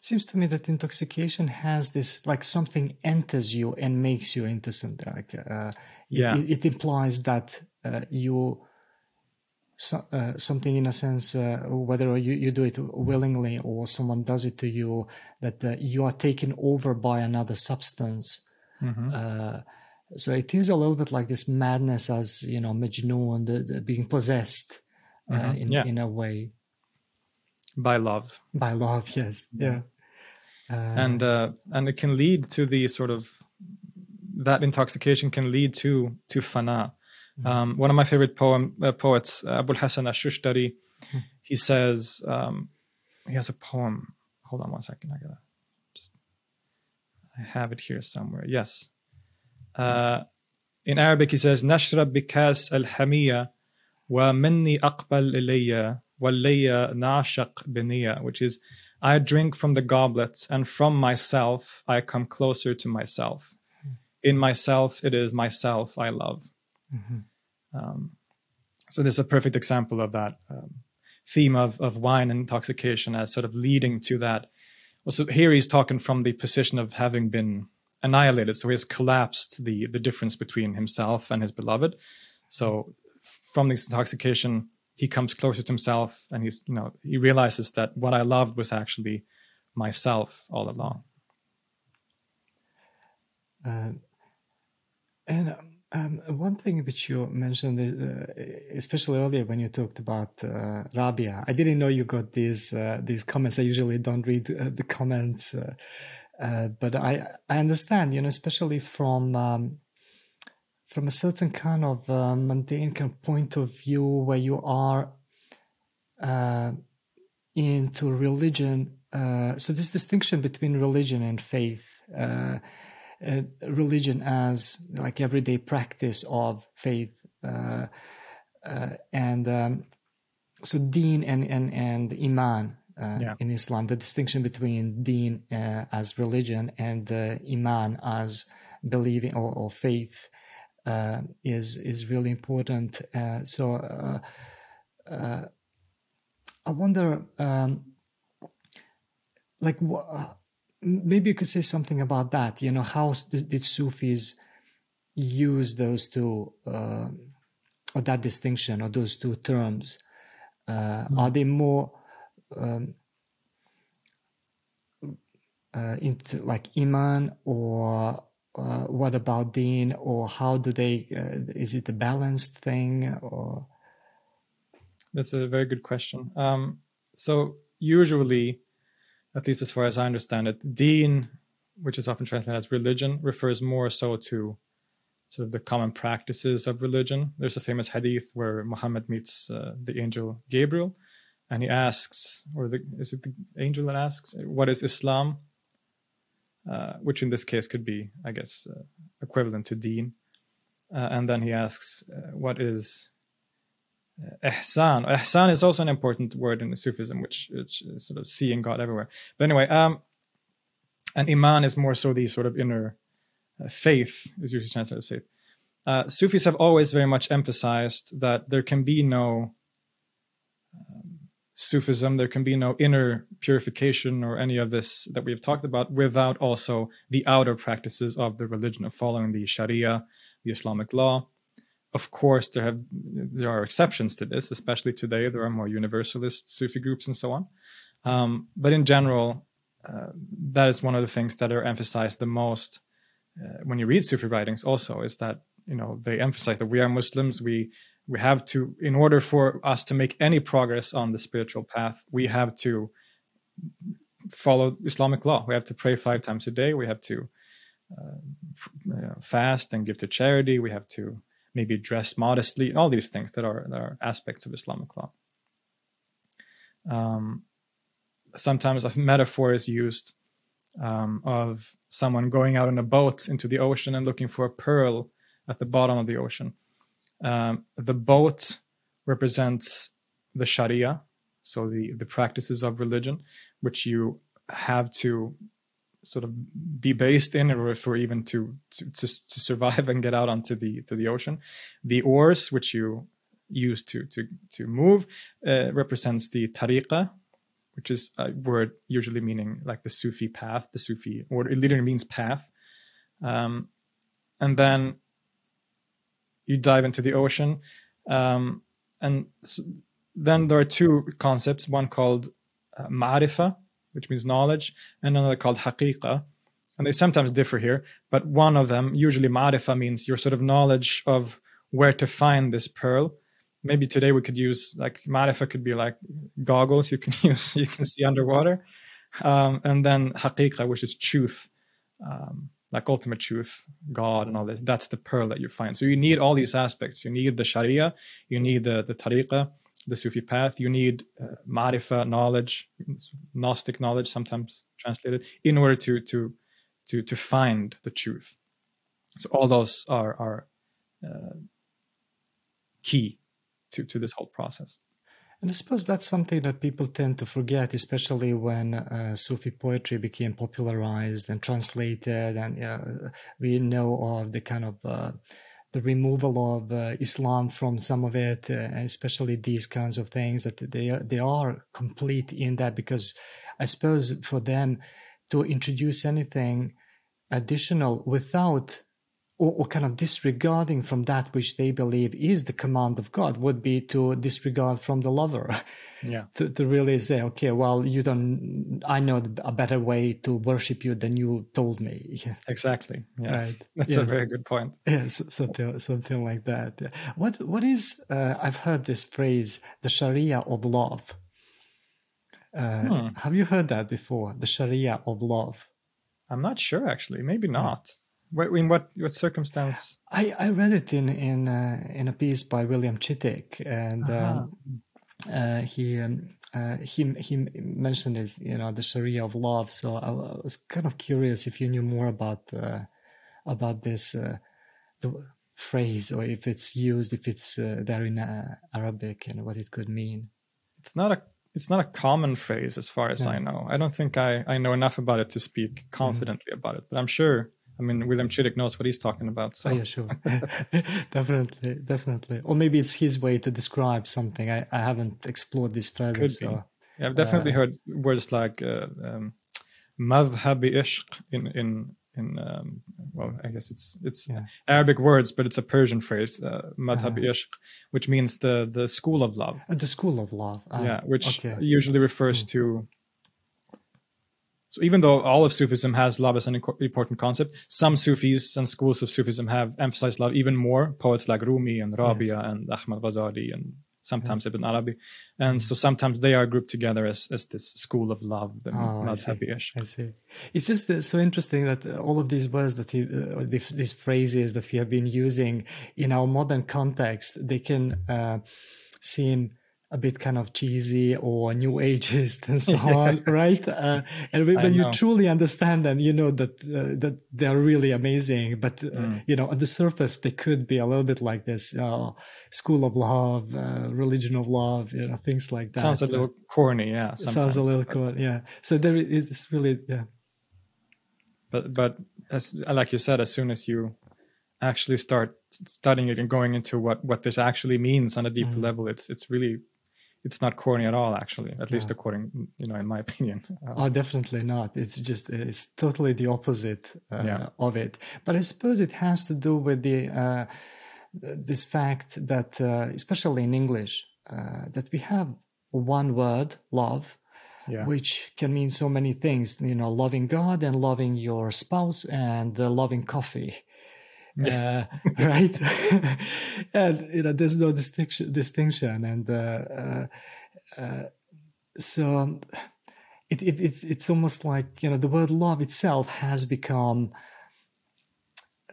seems to me that intoxication has this like something enters you and makes you into something like uh, yeah. it, it implies that uh, you so, uh, something in a sense uh, whether you, you do it willingly or someone does it to you that uh, you are taken over by another substance mm-hmm. Uh, so it is a little bit like this madness as you know Majnun the, the being possessed uh, mm-hmm. in, yeah. in a way by love by love yes yeah and and it can lead to the sort of that intoxication can lead to to fana Mm-hmm. Um, one of my favorite poem uh, poets, uh, Abul Hasan Ash-Shushtari, mm-hmm. he says um, he has a poem. Hold on one second. I gotta. I have it here somewhere. Yes. Uh, in Arabic, he says, "Nashrab bikas al-hamiya wa minni aqbal ilayya wallayya nashaq biniya," which is, "I drink from the goblet, and from myself I come closer to myself. In myself, it is myself I love." Mm-hmm. Um, so this is a perfect example of that um, theme of, of wine and intoxication as sort of leading to that. Also, here he's talking from the position of having been annihilated. So he has collapsed the the difference between himself and his beloved. So from this intoxication, he comes closer to himself, and he's you know he realizes that what I loved was actually myself all along. Uh, and um, um, one thing which you mentioned, uh, especially earlier when you talked about uh, Rabia, I didn't know you got these uh, these comments. I usually don't read uh, the comments, uh, uh, but I I understand, you know, especially from um, from a certain kind of mundane kind of point of view where you are into religion. so this distinction between religion and faith uh, religion as like everyday practice of faith uh, uh, and um, so deen and and and iman uh, yeah. in Islam the distinction between deen uh, as religion and iman as believing or, or faith is is really important so I wonder um, like what maybe you could say something about that. You know, how did Sufis use those two uh, or that distinction or those two terms uh, Mm-hmm. are they more um, uh, into like iman or uh, what about deen or how do they uh, is it a balanced thing or That's a very good question. Um, so usually, at least as far as I understand it, deen, which is often translated as religion, refers more so to sort of the common practices of religion. There's a famous hadith where Muhammad meets uh, the angel Gabriel, and he asks, or the, is it the angel that asks, "What is Islam?" Uh, which in this case could be, I guess, uh, equivalent to deen. Uh, and then he asks, uh, "What is ihsan. Ihsan is also an important word in Sufism, which, which is sort of seeing God everywhere. But anyway, um, and iman is more so the sort of inner uh, faith, is usually translated as faith. Uh, Sufis have always very much emphasized that there can be no um, Sufism, there can be no inner purification or any of this that we have talked about without also the outer practices of the religion of following the Sharia, the Islamic law of course there have there are exceptions to this especially today there are more universalist sufi groups and so on. Um, but in general uh, that is one of the things that are emphasized the most uh, when you read sufi writings also is that you know they emphasize that we are muslims we we have to in order for us to make any progress on the spiritual path we have to follow islamic law. We have to pray five times a day we have to uh, know, fast and give to charity we have to maybe dress modestly, and all these things that are that are aspects of Islamic law. Um, sometimes a metaphor is used um, of someone going out in a boat into the ocean and looking for a pearl at the bottom of the ocean. Um, the boat represents the Sharia, so the the practices of religion, which you have to sort of be based in order for even to, to to to survive and get out onto the to the ocean. The oars, which you use to to to move, uh, represents the tariqa, which is a word usually meaning like the Sufi path, the Sufi, or it literally means path. Um, and then you dive into the ocean, um, and so then there are two concepts. One called uh, ma'rifa, which means knowledge, and another called haqiqa. And they sometimes differ here, but one of them, usually ma'rifa, means your sort of knowledge of where to find this pearl. Maybe today we could use like ma'rifa could be like goggles you can use, you can see underwater. Um, and then haqiqa, which is truth, um, like ultimate truth, God, and all that. That's the pearl that you find. So you need all these aspects. You need the Sharia, you need the, the tariqa, the Sufi path, you need uh, marifa knowledge, Gnostic knowledge, sometimes translated, in order to to to to find the truth. So all those are are uh, key to to this whole process. And I suppose that's something that people tend to forget, especially when uh, Sufi poetry became popularized and translated, and uh, we know of the kind of uh, the removal of uh, Islam from some of it, uh, especially these kinds of things that they they are complete in that because I suppose for them to introduce anything additional without or, or, kind of disregarding from that which they believe is the command of God would be to disregard from the lover. Yeah. to, to really say, okay, well, you don't, I know a better way to worship you than you told me. Exactly. Yeah. Right. That's yes. a very good point. Yes, something, something like that. What, what is, uh, I've heard this phrase, the Sharia of love. Uh, hmm. Have you heard that before? The Sharia of love. I'm not sure, actually. Maybe not. What, in what what circumstance? I, I read it in in uh, in a piece by William Chittick, and uh-huh. um, uh, he um, uh, he he mentioned is you know the Sharia of love. So I, I, was kind of curious if you knew more about uh, about this uh, the phrase, or if it's used, if it's uh, there in Arabic, and what it could mean. It's not a it's not a common phrase as far as I know. I don't think I, I know enough about it to speak confidently mm-hmm. about it, but I'm sure I mean, William Chittick knows what he's talking about. So. Oh, yeah, sure. definitely, definitely. Or maybe it's his way to describe something. I, I haven't explored this further. Could so, yeah, I've definitely uh, heard words like uh, um, in, in, in um, well, I guess it's it's Yeah. Arabic words, but it's a Persian phrase, uh, Uh-huh. ishq, which means the the school of love. Uh, the school of love. Ah, yeah, which okay. usually refers Mm. to. So even though all of Sufism has love as an important concept, some Sufis and schools of Sufism have emphasized love even more. Poets like Rumi and Rabia and Ahmad Ghazali and sometimes Ibn Arabi, and so sometimes they are grouped together as as this school of love, the Oh, I see. madhabi. I see. It's just uh, so interesting that uh, all of these words that you, uh, these, these phrases that we have been using in our modern context, they can uh, seem a bit kind of cheesy or new ageist and so on, right? Uh, and when, you truly understand them, you know that uh, that they are really amazing. But uh, Mm. you know, at the surface, they could be a little bit like this: uh, school of love, uh, religion of love, you know, things like that. Sounds a Uh, little corny, yeah. sounds a little corny yeah. So there it's really yeah. but but as like you said as soon as you actually start studying it and going into what what this actually means on a deeper Mhm. level it's it's really it's not corny at all actually at least according you know in my opinion Uh, Oh, definitely not. It's just it's totally the opposite uh, Yeah. of it. But I suppose it has to do with the uh, this fact that, uh, especially in English, uh, that we have one word, love, yeah which can mean so many things. You know, loving God and loving your spouse and uh, loving coffee. Uh, right, and you know, there's no distinction. Distinction, and uh, uh, uh, so um, it, it, it's almost like you know the word love itself has become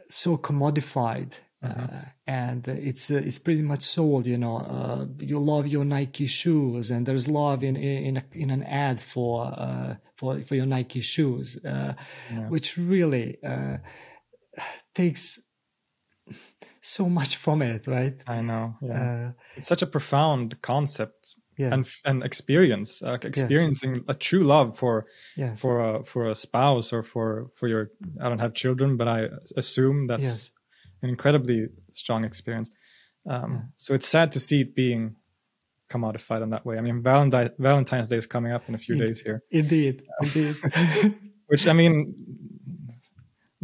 so commodified uh, and it's uh, it's pretty much sold you know uh, you love your nike shoes and there's love in in, a, in an ad for uh, for for your nike shoes uh, Yeah. which really uh, takes so much from it right? I know yeah. Uh, it's such a profound concept yeah. and and experience like experiencing a true love for yes. for a for a spouse or for for your i don't have children but i assume that's Yes. an incredibly strong experience. Um Yeah. so it's sad to see it being commodified in that way. I mean valentine valentine's day is coming up in a few days here. indeed indeed. Which i mean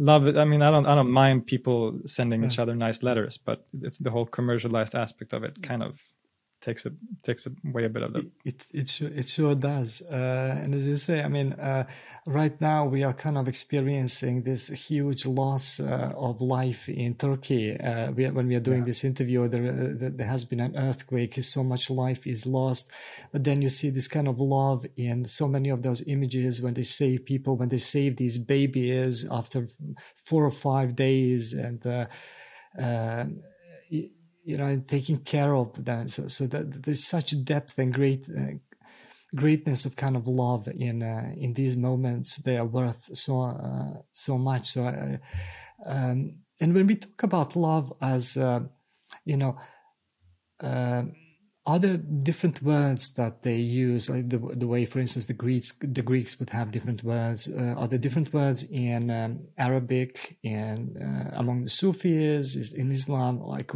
love it. I mean i don't i don't mind people sending each other nice letters but it's the whole commercialized aspect of it kind of takes it takes away a bit of the It it sure, it sure does, uh, and as you say, I mean, uh, right now we are kind of experiencing this huge loss uh, of life in Turkey. Uh, we, when we are doing Yeah. this interview, there, uh, there has been an earthquake. So much life is lost, but then you see this kind of love in so many of those images when they save people, when they save these babies after four or five days, and. Uh, uh, you know, taking care of them. So, so that there's such depth and great uh, greatness of kind of love in uh, in these moments. They are worth so uh, so much. So, uh, um, and when we talk about love as uh, you know. Are there different words that they use, like the, the way, for instance, the Greeks the Greeks would have different words? Uh, are there different words in um, Arabic and uh, among the Sufis, is in Islam, like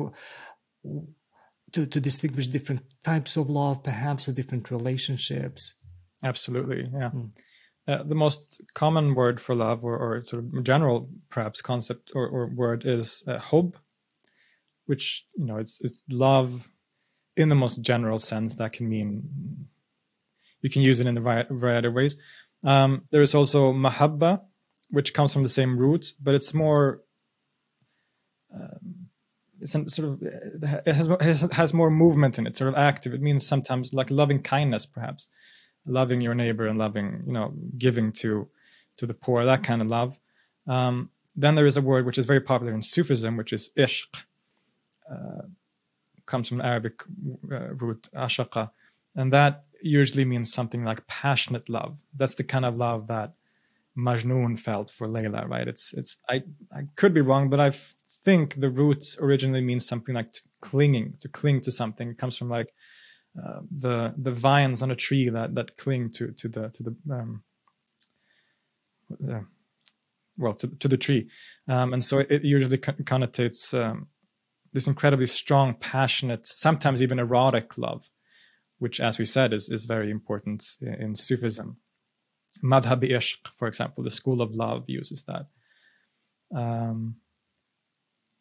to to distinguish different types of love, perhaps or different relationships? Absolutely, yeah. Mm. Uh, the most common word for love, or, or sort of general perhaps concept or, or word, is uh, hub, which you know it's it's love in the most general sense. That can mean you can use it in a variety of ways. Um, there is also mahabba, which comes from the same root, but it's more. Um, it's sort of it has, has has more movement in it, sort of active. It means sometimes like loving kindness, perhaps. Loving your neighbor and loving you know giving to to the poor that kind of love. Um, then there is a word which is very popular in sufism which is ishq. Uh, comes from arabic uh, root ashaqa. And that usually means something like passionate love. That's the kind of love that majnun felt for layla right? It's it's i i could be wrong but i f- think the roots originally means something like t- clinging to cling to something it comes from like uh, the the vines on a tree that that cling to to the to the um, uh, well to to the tree, um, and so it usually con- connotates um, this incredibly strong, passionate, sometimes even erotic love, which, as we said, is is very important in, in Sufism. Madhab ishq, for example, the school of love uses that. Um,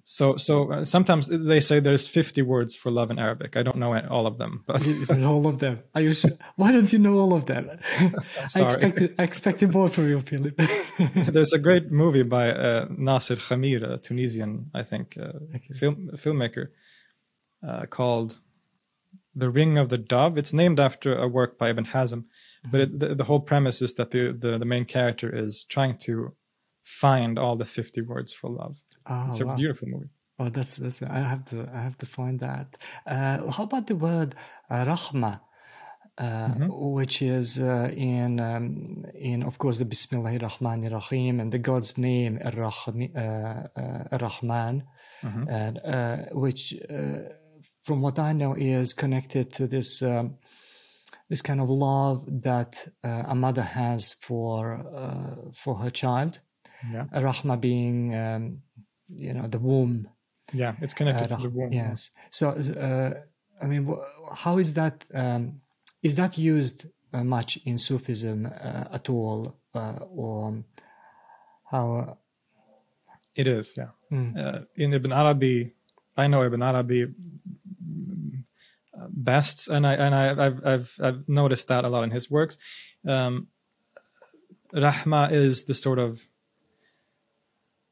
so so uh, sometimes they say there's 50 words for love in Arabic. I don't know all of them, but all of them. Are you sure? Why don't you know all of them? I expected I expected more from you, Filip. there's a great movie by uh, Nacer Khemir, a Tunisian, I think, uh, okay. film filmmaker, uh, called "The Ring of the Dove." It's named after a work by Ibn Hazm, mm-hmm. but it, the, the whole premise is that the, the the main character is trying to find all the 50 words for love. Oh, it's a wow. beautiful movie. Oh, that's that's. I have to I have to find that. Uh, how about the word uh, rahma, uh, mm-hmm. which is uh, in um, in of course the Bismillahir Rahmanir Rahim and the God's name Ar-Rahman, uh, uh, Rahman mm-hmm. and which, from what I know, is connected to this. Um, this kind of love that a mother has for for her child, yeah. Rahma being um, you know the womb. Yeah it's connected uh, to the womb. Yes. So uh, i mean how is that um, is that used uh, much in sufism uh, at all uh, or how it is yeah. Mm. in ibn arabi i know ibn arabi best and i and I, have I've i've noticed that a lot in his works. Um, rahma is the sort of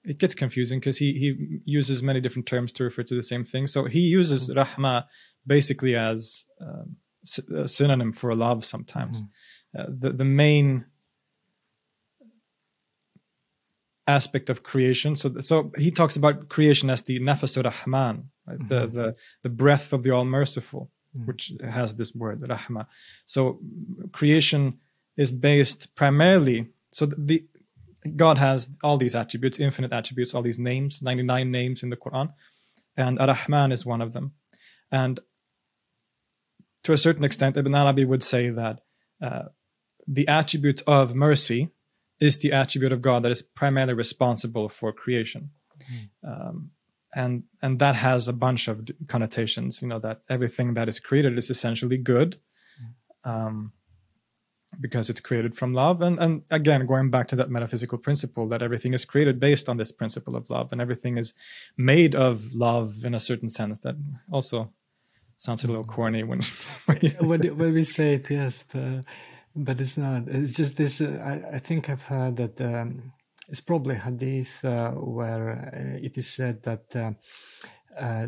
it gets confusing because he he uses many different terms to refer to the same thing. So he uses mm-hmm. rahma basically as um, a synonym for love sometimes. Mm-hmm. Uh, the the main aspect of creation. So so he talks about creation as the nafas rahman, right? mm-hmm. the the the breath of the All Merciful, mm-hmm. which has this word rahma. So creation is based primarily. So the God has all these attributes, infinite attributes, all these names, 99 names in the Quran, and Ar-Rahman is one of them. And to a certain extent, Ibn Arabi would say that uh, the attribute of mercy is the attribute of God that is primarily responsible for creation. Mm. Um, and and that has a bunch of connotations, you know, that everything that is created is essentially good. Mm. Um, because it's created from love. And and again going back to that metaphysical principle that everything is created based on this principle of love and everything is made of love in a certain sense that also sounds a little corny when when, when, when we say it yes but, but it's not. It's just this uh, I, I think i've heard that um, it's probably hadith uh, where uh, it is said that uh, uh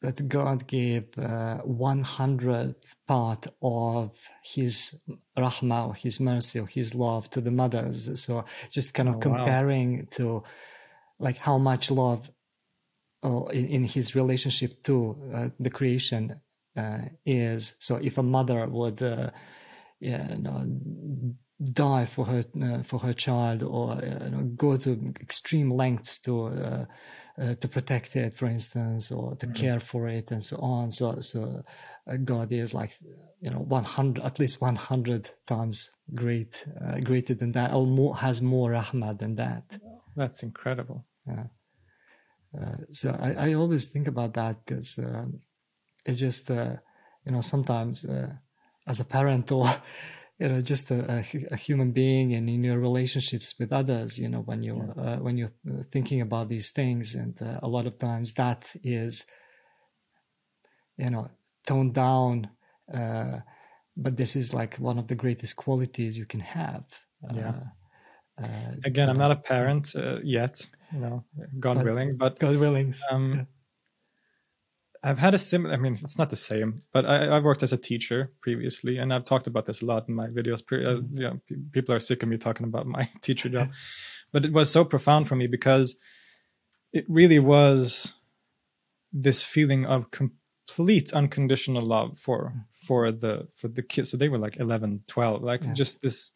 that God gave uh, one hundredth part of His rahmah, or His mercy, or His love to the mothers. So just kind of oh, comparing wow. to like how much love oh, in, in, His relationship to uh, the creation uh, is. So if a mother would, uh, yeah, you know, die for her uh, for her child, or uh, you know, go to extreme lengths to uh, to protect it, for instance, or to mm-hmm. care for it, and so on. So, so uh, God is like you know 100, at least 100 times great, uh, greater than that, or more has more rahmah than that. That's incredible. Yeah. Uh, so I, I always think about that because um, it's just uh, you know sometimes uh, as a parent or you know just a, a, human being and in your relationships with others you know when you yeah. uh, when you're uh, thinking about these things. And uh, a lot of times that is you know toned down uh, but this is like one of the greatest qualities you can have yeah. uh, uh, again i'm not a parent yet you know god but, willing but god willing um, I've had a similar. I mean, it's not the same, but I, have worked as a teacher previously, and I've talked about this a lot in my videos. Pre, uh, mm-hmm. you know, people are sick of me talking about my teacher job, but it was so profound for me because it really was this feeling of complete unconditional love for mm. for the for the kids. So they were like 11, 12, like yeah. just this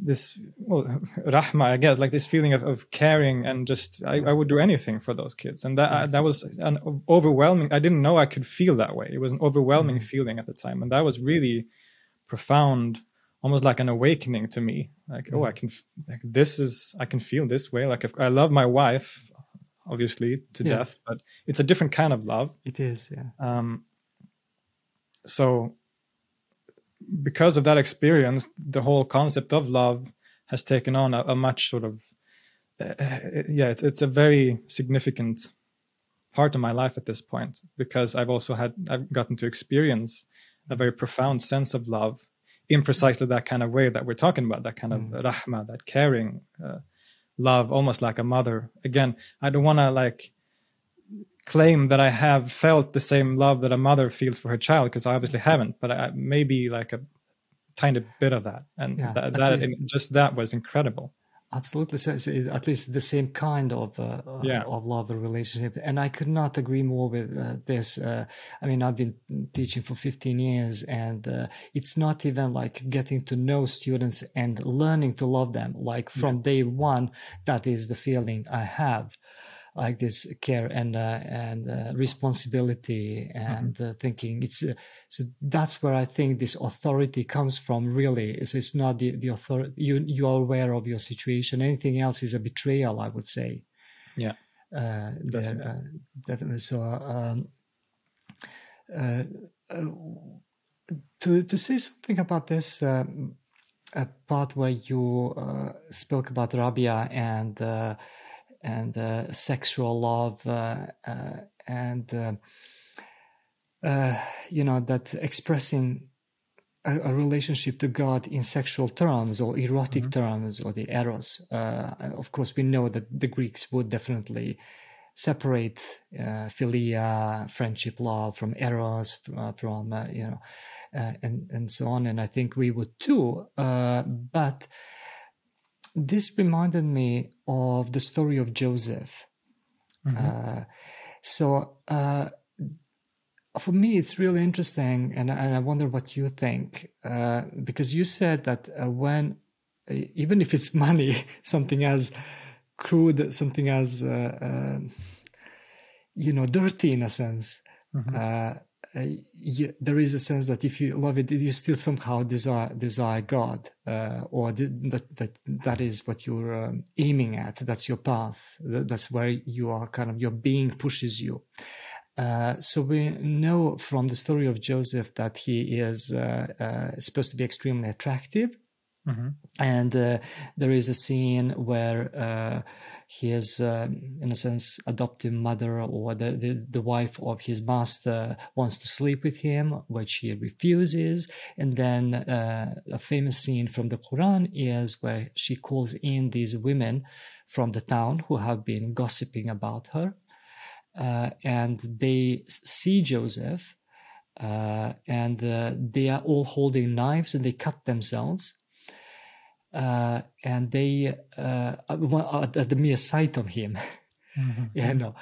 this well rahma i guess like this feeling of, of caring and just I, I would do anything for those kids and that yes. that was an overwhelming i didn't know i could feel that way it was an overwhelming mm-hmm. feeling at the time and that was really profound almost like an awakening to me like mm-hmm. oh i can like this is i can feel this way like if i love my wife obviously to yes. death but it's a different kind of love it is yeah um so because of that experience, the whole concept of love has taken on a, a much sort of uh, yeah, it's it's a very significant part of my life at this point because I've also had I've gotten to experience a very profound sense of love in precisely that kind of way that we're talking about, that kind of mm. rahma, that caring uh, love, almost like a mother. Again, I don't want to like claim that I have felt the same love that a mother feels for her child because I obviously haven't, but I, maybe like a tiny bit of that, and yeah, that, that least, just that was incredible. Absolutely, so, at least the same kind of uh, yeah. of love or relationship, and I could not agree more with uh, this. Uh, I mean, I've been teaching for 15 years, and uh, it's not even like getting to know students and learning to love them. Like from yeah. day one, that is the feeling I have like this care and uh, and uh, responsibility and mm-hmm. uh, thinking. It's uh, so that's where i think this authority comes from really. It's, it's not the the authority you you are aware of your situation. Anything else is a betrayal i would say. Yeah. Uh, definitely. Uh, definitely. So um, to to say something about this part where you spoke about rabia and and uh, sexual love uh, uh, and you know that expressing a, a, relationship to God in sexual terms or erotic mm-hmm. terms or the eros. of course, we know that the Greeks would definitely separate uh, philia, friendship, love from eros, uh, from uh, you know, and and so on. And I think we would too. but this reminded me of the story of Joseph. Mm-hmm. Uh, so uh, for me, it's really interesting, and, and, I wonder what you think, uh, because you said that uh, when, even if it's money, something as crude, something as uh, uh, you know dirty in a sense, mm-hmm uh, you, there is a sense that if you love it, you still somehow desire desire God, uh, or that that that is what you're um, aiming at. That's your path. That's where you are. Kind of your being pushes you. Uh, so we know from the story of Joseph that he is uh, uh, supposed to be extremely attractive, mm-hmm. and uh, there is a scene where his, um, in a sense, adoptive mother or the, the, the, wife of his master wants to sleep with him, which he refuses. And then uh, a famous scene from the Quran is where she calls in these women from the town who have been gossiping about her. Uh, and they see Joseph uh, and uh, they are all holding knives and they cut themselves uh, and they uh, at the mere sight of him, mm-hmm. you know,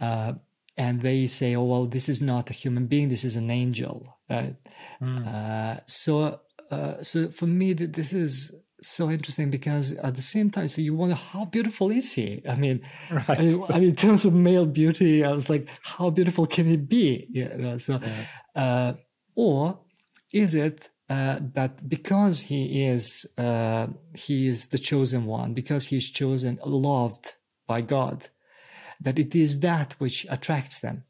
uh, and they say, "Oh well, this is not a human being; this is an angel." Right? Mm. so, uh, so for me, this is so interesting because at the same time, so you wonder how beautiful is he? I mean, right. I, mean I, mean, in terms of male beauty, I was like, how beautiful can he be? You know, so, yeah. uh, or is it uh, that because he is uh, he is the chosen one, because he is chosen, loved by God, that it is that which attracts them.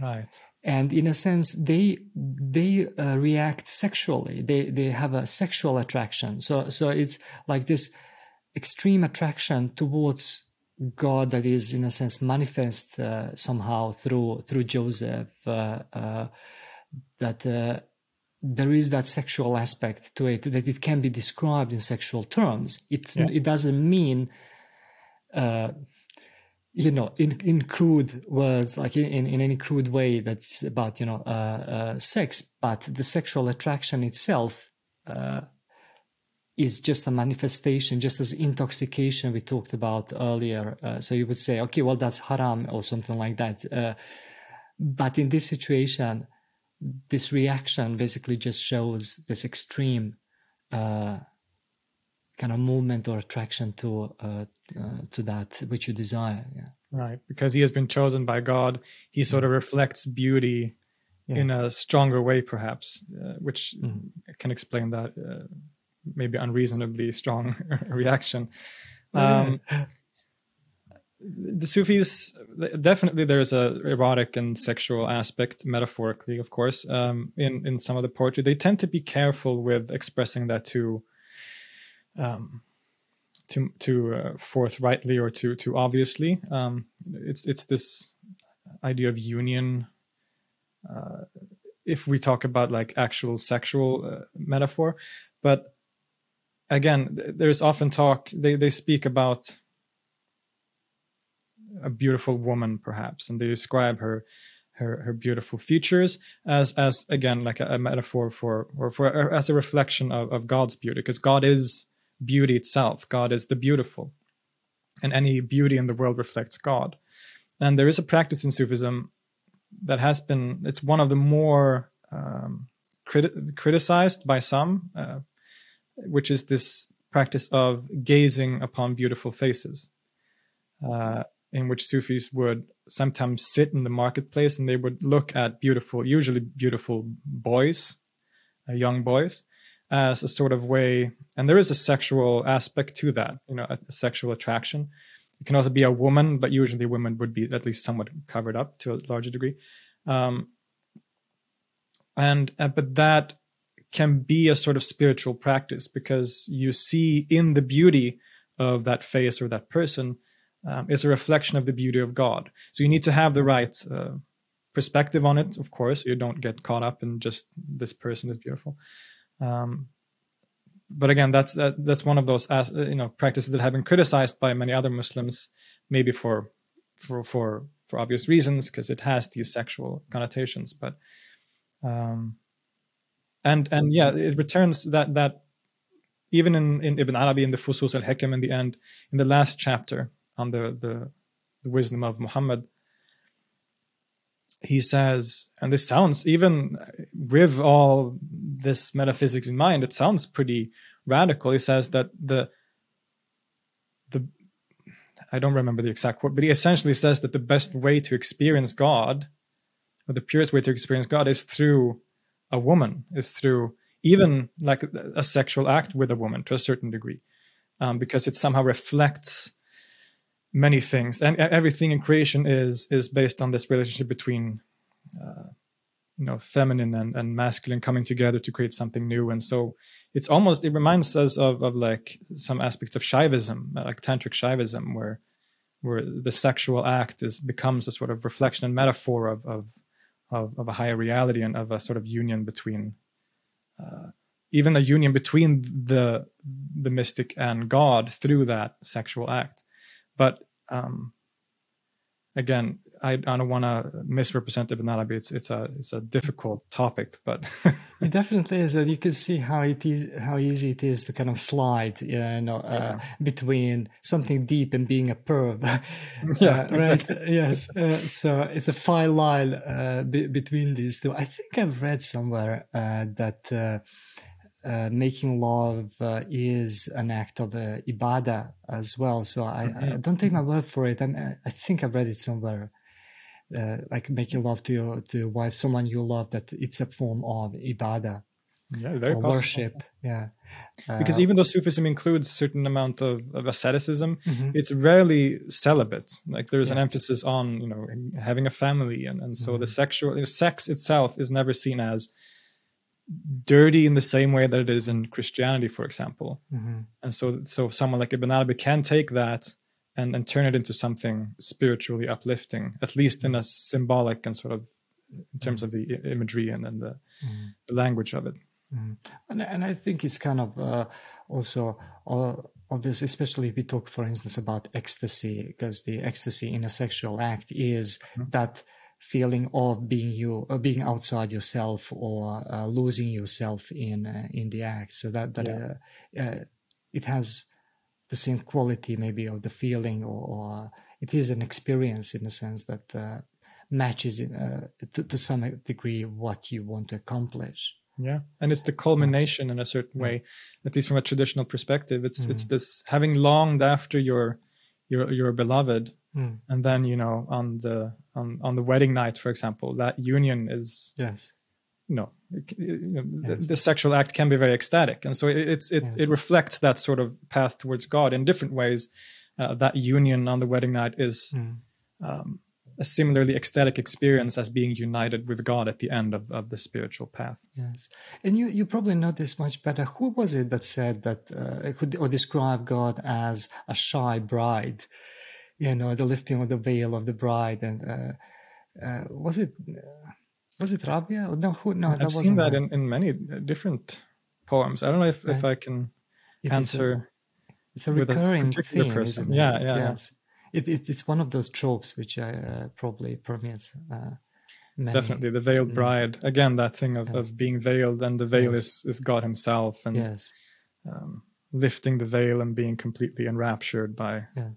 Right. And in a sense, they they uh, react sexually. They they have a sexual attraction. So so it's like this extreme attraction towards God that is in a sense manifest uh, somehow through through Joseph. Uh, uh, that there is that sexual aspect to it that it can be described in sexual terms. It yeah. it doesn't mean, uh, you know, in in crude words like in in any crude way that's about you know uh, uh, sex, but the sexual attraction itself. Uh, is just a manifestation, just as intoxication we talked about earlier. Uh, so you would say, okay, well, that's haram or something like that. Uh, but in this situation, this reaction basically just shows this extreme uh, kind of movement or attraction to uh, uh, to that which you desire. Yeah. Right, because he has been chosen by God, he sort of reflects beauty yeah. in a stronger way, perhaps, uh, which mm-hmm. can explain that uh, maybe unreasonably strong reaction. Um, the Sufis definitely there's a erotic and sexual aspect, metaphorically, of course, um, in in some of the poetry. They tend to be careful with expressing that too um, too too uh, forthrightly or too too obviously. Um, it's it's this idea of union. Uh, if we talk about like actual sexual uh, metaphor, but again, there's often talk. They they speak about a beautiful woman, perhaps, and they describe her her her beautiful features as as again like a, a metaphor for or for or as a reflection of, of God's beauty, because God is beauty itself. God is the beautiful, and any beauty in the world reflects God. And there is a practice in Sufism that has been it's one of the more um, criti- criticized by some, uh, which is this practice of gazing upon beautiful faces. Uh, in which Sufis would sometimes sit in the marketplace and they would look at beautiful, usually beautiful boys, uh, young boys, as a sort of way. And there is a sexual aspect to that, you know, a, a sexual attraction. It can also be a woman, but usually women would be at least somewhat covered up to a larger degree. Um, and uh, but that can be a sort of spiritual practice because you see in the beauty of that face or that person um, is a reflection of the beauty of God. So you need to have the right uh, perspective on it, of course. You don't get caught up in just this person is beautiful. Um, but again, that's that, that's one of those uh, you know practices that have been criticized by many other Muslims, maybe for for for for obvious reasons because it has these sexual connotations. But um, and and yeah, it returns that that even in, in Ibn Arabi in the Fusus al Hikam in the end, in the last chapter, the, the, the wisdom of Muhammad, he says, and this sounds even with all this metaphysics in mind, it sounds pretty radical. He says that the the I don't remember the exact quote, but he essentially says that the best way to experience God, or the purest way to experience God, is through a woman, is through even like a sexual act with a woman to a certain degree, um, because it somehow reflects many things, and everything in creation is is based on this relationship between, uh, you know, feminine and, and masculine coming together to create something new. And so it's almost it reminds us of of like some aspects of Shaivism, like tantric Shaivism, where where the sexual act is becomes a sort of reflection and metaphor of of of, of a higher reality and of a sort of union between. Uh, even a union between the the mystic and God through that sexual act. But um, again, I, I don't want to misrepresent Ibn Arabi. It's it's a it's a difficult topic, but it definitely is. And you can see how it is how easy it is to kind of slide, you know, uh, between something deep and being a perv. yeah, uh, right. yes. Uh, so it's a fine line uh, be- between these two. I think I've read somewhere uh, that uh, uh, making love uh, is an act of uh, ibadah as well. So I, mm-hmm. I, don't take my word for it. I, I think I've read it somewhere. Uh, like making love to your to your wife, someone you love, that it's a form of ibadah. Yeah, very worship. Yeah, because even though Sufism includes a certain amount of, of asceticism, mm-hmm. it's rarely celibate. Like there's yeah. an emphasis on you know having a family, and and so mm-hmm. the sexual sex itself is never seen as dirty in the same way that it is in Christianity, for example. Mm-hmm. And so, so someone like Ibn Arabi can take that and, and turn it into something spiritually uplifting, at least in a symbolic and sort of in terms mm-hmm. of the imagery and, and the, mm-hmm. the language of it. Mm-hmm. And, and I think it's kind of uh, also uh, obvious, especially if we talk, for instance, about ecstasy, because the ecstasy in a sexual act is mm-hmm. that feeling of being you uh, being outside yourself or uh, losing yourself in uh, in the act. So that that yeah. Uh, uh, it has the same quality maybe of the feeling or, or it is an experience in a sense that uh, matches to, to, some degree what you want to accomplish. Yeah. And it's the culmination in a certain way at least from a traditional perspective. It's mm. it's this having longed after your your your beloved mm. and then you know on the on on the wedding night for example that union is yes you know, it, you know yes. the, the, sexual act can be very ecstatic and so it, it's it, yes. it reflects that sort of path towards god in different ways uh, that union on the wedding night is mm. um, a similarly ecstatic experience as being united with God at the end of, of the spiritual path. Yes, and you you probably know this much better. Who was it that said that uh, could or describe God as a shy bride? You know, the lifting of the veil of the bride, and uh, uh, was it uh, was it Rabia? No, who? No, I've that seen wasn't that in, in many different poems. I don't know if, if I can If it's answer. It's a with a recurring particular theme, person. isn't it? Yeah, yeah, yeah. Yes. It, it, it's one of those tropes which uh, probably permeates uh. Definitely the veiled Mm. bride. Again, that thing of, Yeah. of being veiled, and the veil Yes. is, is God Himself, and Yes. um, lifting the veil and being completely enraptured by Yeah.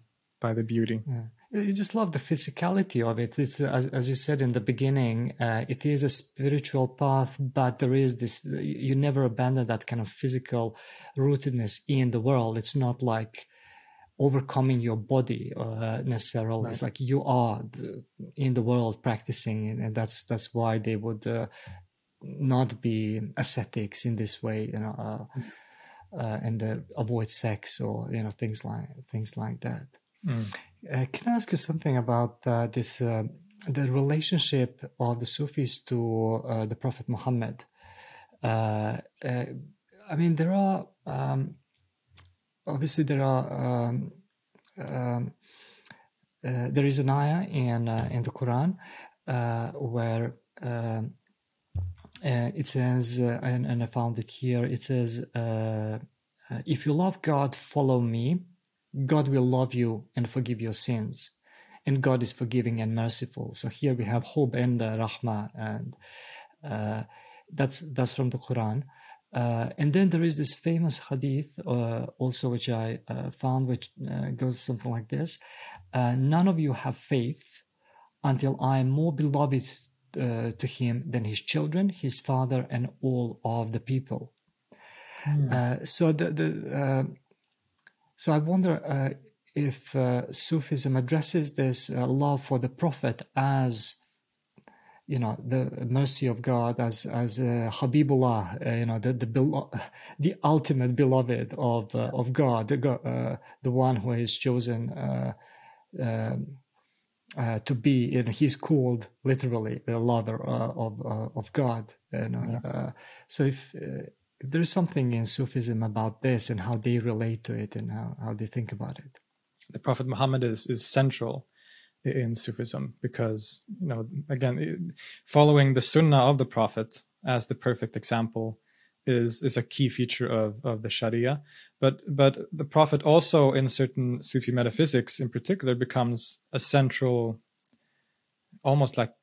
by the beauty. Yeah. You just love the physicality of it. It's as, as you said in the beginning, uh, it is a spiritual path, but there is this. You never abandon that kind of physical rootedness in the world. It's not like overcoming your body uh, necessarily. It's like you are the- in the world practicing, and- that's that's why they would uh, not be ascetics in this way, you know, uh, uh, and uh, avoid sex or you know things like things like that. Mm. Uh, can I ask you something about uh, this? The relationship of the Sufis to uh, the Prophet Muhammad. Uh, uh, I mean, there are um, obviously there are um, um, uh, there is an ayah in uh, in the Quran uh, where um, uh, it says, uh, and, and I found it here. It says, uh, "If you love God, follow me. God will love you and forgive your sins, and God is forgiving and merciful." So here we have hope and rahmah, and that's that's from the Quran. Uh, and then there is this famous hadith, uh, also which I uh, found, which uh, goes something like this: uh, "None of you have faith until I am more beloved uh, to him than his children, his father, and all of the people." Uh, so the, the so I wonder uh, if uh, Sufism addresses this uh, love for the Prophet as you know the mercy of God as as uh, Habibullah, uh, you know the the belo- the ultimate beloved of uh, of God, the uh, the one who is chosen. Uh, um, uh, to be, you know, he's called literally the lover uh, of uh, of God. You know? uh, so if uh, if there is something in Sufism about this and how they relate to it and how, how they think about it. the Prophet Muhammad is is central in Sufism because you know again following the Sunnah of the Prophet as the perfect example is is a key feature of of the Sharia. But but the Prophet also in certain Sufi metaphysics in particular becomes a central, almost like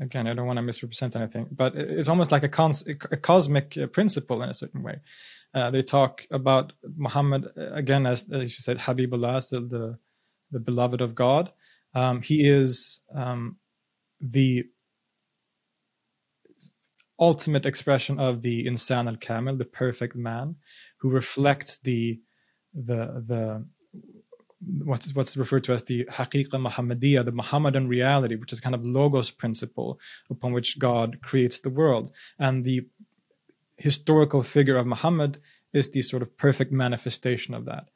again I don't want to misrepresent anything, but it's almost like a, cons- a cosmic uh, principle in a certain way. Uh, they talk about Muhammad uh, again as, as you said, Habibullah, as the, the the beloved of God. Um, he is um, the ultimate expression of the insan al kamil, the perfect man, who reflects the the the what's what's referred to as the haqiqa Muhammadiyah, the Muhammadan reality, which is kind of logos principle upon which God creates the world, and the historical figure of Muhammad is the sort of perfect manifestation of that.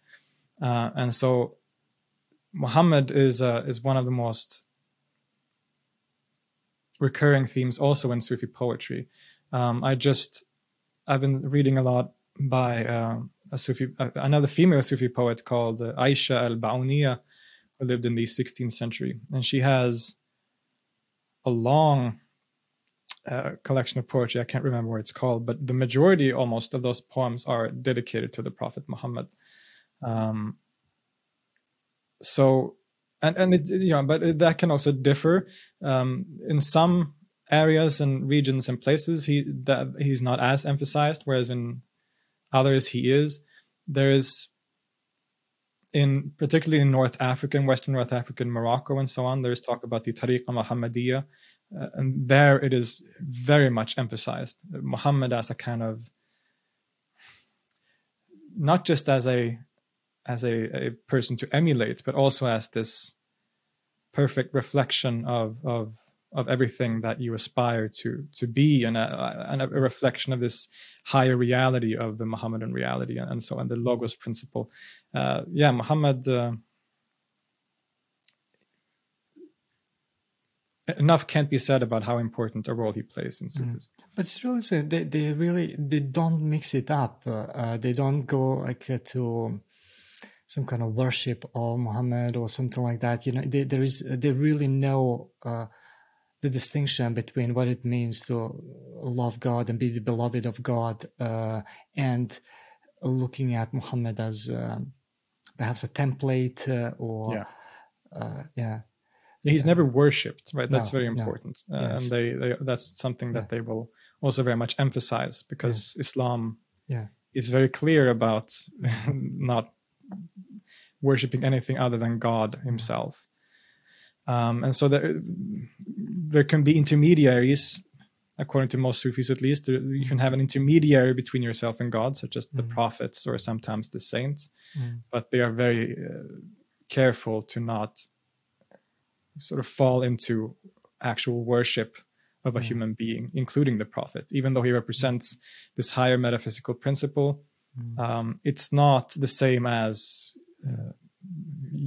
Uh, and so Muhammad is uh, is one of the most recurring themes also in Sufi poetry. Um, I just I've been reading a lot by um, a Sufi uh, another female Sufi poet called uh, Aisha al Bauniya, who lived in the 16th century, and she has a long uh, collection of poetry. I can't remember what it's called, but the majority almost of those poems are dedicated to the Prophet Muhammad. Um, so, and and it you know, but that can also differ. Um, in some areas and regions and places, he that he's not as emphasized, whereas in others he is. There is in particularly in North Africa, in Western North Africa, in Morocco, and so on. There's talk about the Tariqa Muhammadiyah, uh, and there it is very much emphasized. Muhammad as a kind of not just as a as a, a person to emulate, but also as this perfect reflection of of of everything that you aspire to to be, and a, and a reflection of this higher reality of the Muhammadan reality, and, and so on, the logos principle. Uh, yeah, Muhammad. Uh, enough can't be said about how important a role he plays in Sufism. But it's really they, they really they don't mix it up. Uh, uh, they don't go like uh, to some kind of worship of Muhammad or something like that. You know, they, there is they really know uh, the distinction between what it means to love God and be the beloved of God, uh, and looking at Muhammad as um, perhaps a template uh, or Yeah. uh, yeah. He's never worshipped, right? That's No, very no. important, uh, Yes. and they, they that's something that Yeah. they will also very much emphasize because Islam Yeah. is very clear about not worshiping anything other than God Himself. Um, and so there, there can be intermediaries, according to most Sufis at least. You can have an intermediary between yourself and God, such as the Mhm. prophets or sometimes the saints, Mm. but they are very uh, careful to not sort of fall into actual worship of a Mm. human being, including the prophet, even though he represents this higher metaphysical principle Mm. um, it's not the same as uh,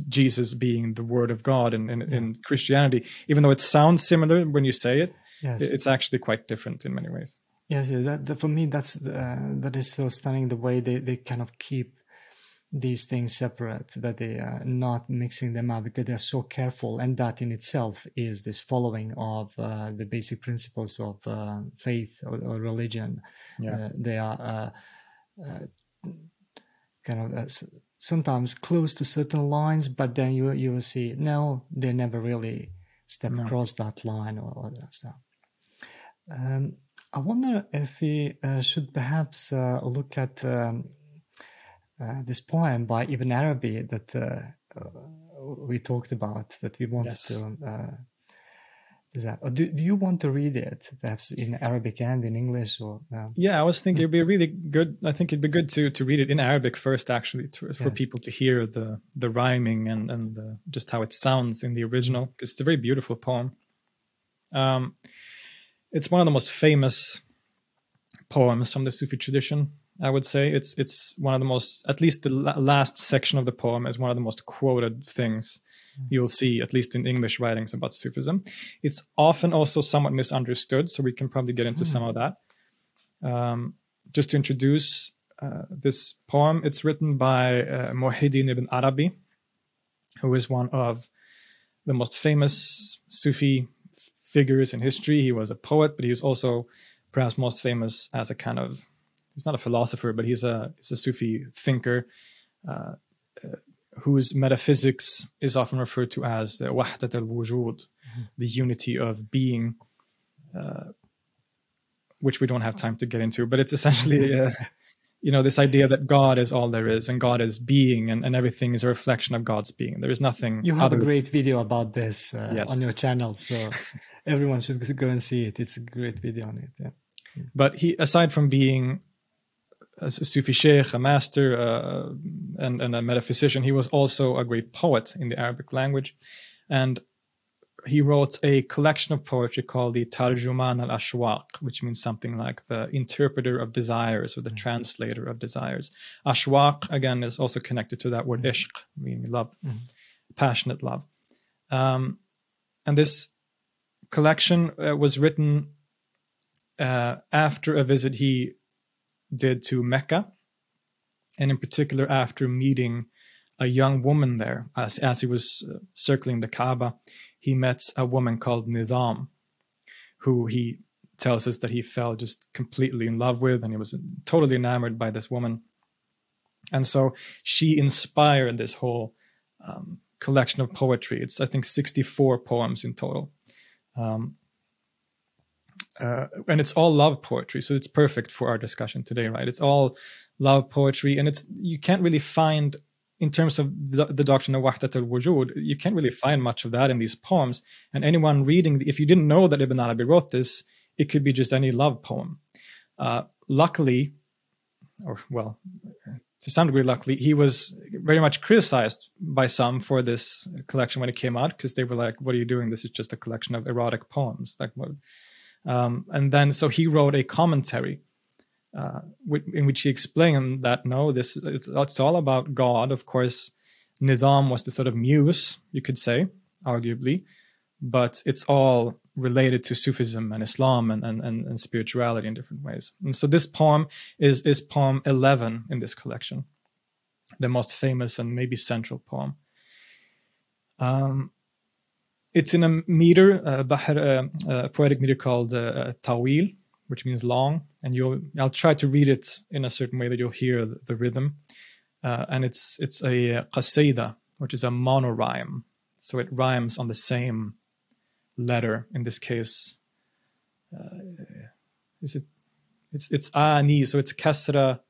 Jesus being the Word of God in, in, in Christianity. Even though it sounds similar when you say it, Yes. it's actually quite different in many ways. Yes, yeah, that, that for me that's uh, that is so stunning the way they, they kind of keep these things separate that they are not mixing them up because they're so careful and that in itself is this following of uh, the basic principles of uh, faith or, or religion Yeah. uh, they are uh, uh, kind of uh, sometimes close to certain lines but then you you will see no they never really step No. across that line or, or that so um, I wonder if we uh, should perhaps uh, look at um, uh, this poem by Ibn Arabi that uh, uh, we talked about that we wanted Yes. to. That, or do, do you want to read it, perhaps in Arabic and in English, or uh, Yeah, I was thinking it'd be really good. I think it'd be good to to read it in Arabic first, actually, to, for Yes. people to hear the the rhyming and and the, just how it sounds in the original, because it's a very beautiful poem. Um, it's one of the most famous poems from the Sufi tradition. I would say it's it's one of the most, at least the last section of the poem is one of the most quoted things you'll see, at least in English writings about Sufism. It's often also somewhat misunderstood, so we can probably get into Hmm. some of that. Um, just to introduce uh, this poem, it's written by uh, ibn Arabi, who is one of the most famous Sufi figures in history. He was a poet, but he was also perhaps most famous as a kind of he's not a philosopher, but he's a he's a Sufi thinker. Uh, uh, whose metaphysics is often referred to as the wahdat al-wujud, the unity of being, uh, which we don't have time to get into. But it's essentially, uh, you know, this idea that God is all there is, and God is being, and, and everything is a reflection of God's being. There is nothing. you have a great video about this uh, Yes. on your channel, so everyone should go and see it. It's a great video on it. Yeah. But he, aside from being a Sufi sheikh, a master, uh, and, and a metaphysician, he was also a great poet in the Arabic language. And he wrote a collection of poetry called the Tarjuman al Ashwaq, which means something like the interpreter of desires or the translator of desires. Ashwaq, again, is also connected to that word ishq, meaning love, Mhm. passionate love. Um, and this collection uh, was written uh, after a visit he did to Mecca, and in particular after meeting a young woman there. As, as he was uh, circling the Kaaba, he met a woman called Nizam, who he tells us that he fell just completely in love with, and he was totally enamored by this woman. And so she inspired this whole um, collection of poetry. It's, I think, 64 poems in total. Um, uh, and it's all love poetry, so it's perfect for our discussion today, right? It's all love poetry, and it's you can't really find, in terms of the, the doctrine of Wahdat al-Wujud, you can't really find much of that in these poems. And anyone reading, if you didn't know that Ibn Arabi wrote this, it could be just any love poem. Uh, luckily, or well, to some degree, luckily, he was very much criticized by some for this collection when it came out because they were like, "What are you doing? This is just a collection of erotic poems." Like, what? Um, and then so he wrote a commentary uh, in which he explained that no, this it's, it's all about God. Of course, Nizam was the sort of muse, you could say, arguably, but it's all related to Sufism and Islam and, and, and, and spirituality in different ways. And so this poem is, is poem 11 in this collection, the most famous and maybe central poem. Um, it's in a meter, uh, bahr, uh, a poetic meter called uh, tawil, which means long. And you'll, I'll try to read it in a certain way that you'll hear the, the rhythm. Uh, and it's it's a qasida, which is a monorhyme. So it rhymes on the same letter. In this case, uh, is it? It's it's ani, so it's kasra.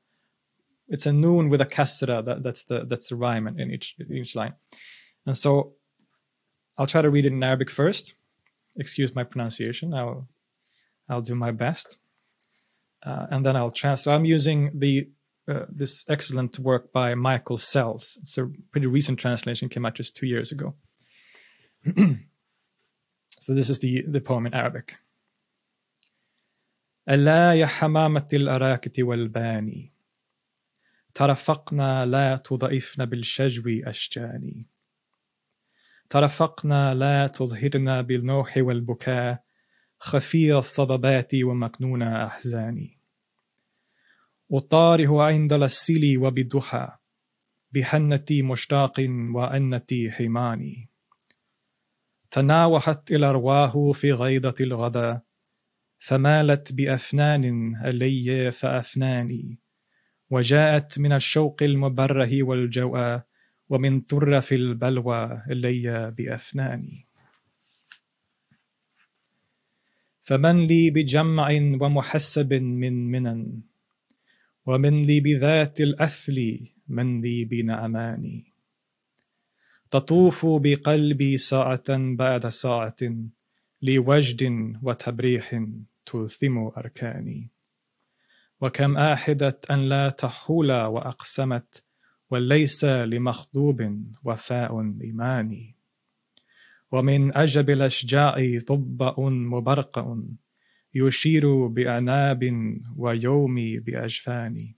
It's a noon with a kasra. That, that's the that's the rhyme in, in each in each line. And so I'll try to read it in Arabic first. Excuse my pronunciation. I'll I'll do my best, uh, and then I'll translate. So I'm using the uh, this excellent work by Michael Sells. It's a pretty recent translation, came out just two years ago. so this is the, the poem in Arabic. ألا يا حمامة الأراكة والباني ترفقنا لا تضعفن بالشجو أشجاني ترفقنا لا تظهرنا بالنوح والبكاء خفير الصبابات ومكنون أحزاني. وطاره عند السلي وبالضحى بحنتي مشتاق وأنتي حماني. تناوحت الأرواح في غيضة الغدا فمالت بأفنان إلي فأفناني وجاءت من الشوق المبره والجوى ومن طرف البلوى إلي بأفناني. فمن لي بجمع ومحسب من منن ومن لي بذات الأثل من لي بنعماني. تطوف بقلبي ساعة بعد ساعة لوجد وتبريح تلثم أركاني. وكم آحدت أن لا تحول وأقسمت وليس لمخضوب وفاء إيماني ومن أجب الأشجاع طبأ مبرقع يشير بأناب ويومي بأجفاني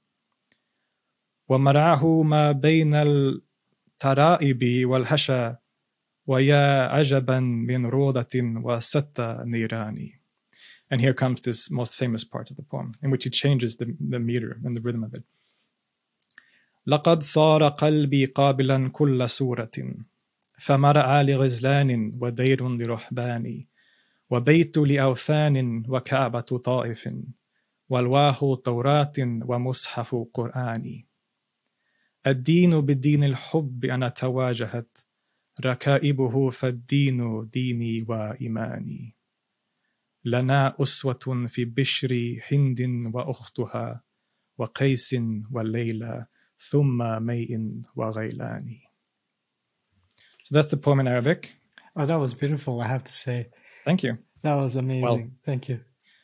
ومرعه ما بين الترائب والهشا ويا عجبا من روضة وستة نيران. And here comes this most famous part of the poem, in which he changes the, the meter and the rhythm of it. لقد صار قلبي قابلا كل سورة فمرعى لغزلان ودير لرحبان وبيت لأوثان وكعبة طائف والواه توراة ومصحف قرآن. الدين بالدين الحب أنا تواجهت ركائبه فالدين ديني وإيماني. لنا أسوة في بشر هند وأختها وقيس والليلى So that's the poem in Arabic. Oh, that was beautiful, I have to say. Thank you. That was amazing. Well, Thank you.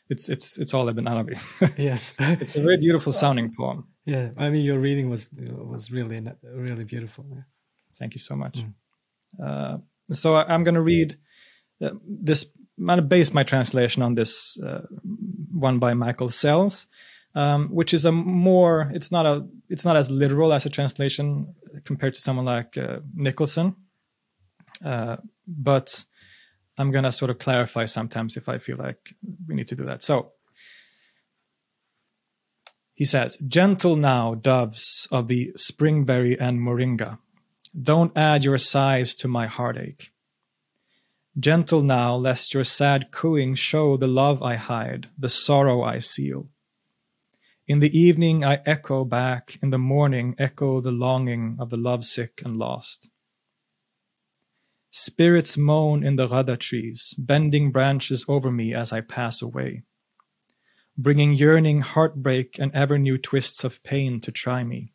It's it's it's all in Arabic. yes. it's a very beautiful sounding poem. Yeah, I mean your reading was was really really beautiful. Yeah. Thank you so much. Mm. Uh, so I, am going to read uh, this. I'm going to base my translation on this uh, one by Michael Sells, um, which is a more. It's not a. It's not as literal as a translation compared to someone like uh, Nicholson, uh, but I'm to sort of clarify sometimes if I feel like we need to do that. So he says, Gentle now, doves of the springberry and moringa. Don't add your sighs to my heartache. Gentle now, lest your sad cooing show the love I hide, the sorrow I seal. In the evening I echo back, in the morning echo the longing of the lovesick and lost. Spirits moan in the ghada trees, bending branches over me as I pass away, bringing yearning heartbreak and ever new twists of pain to try me.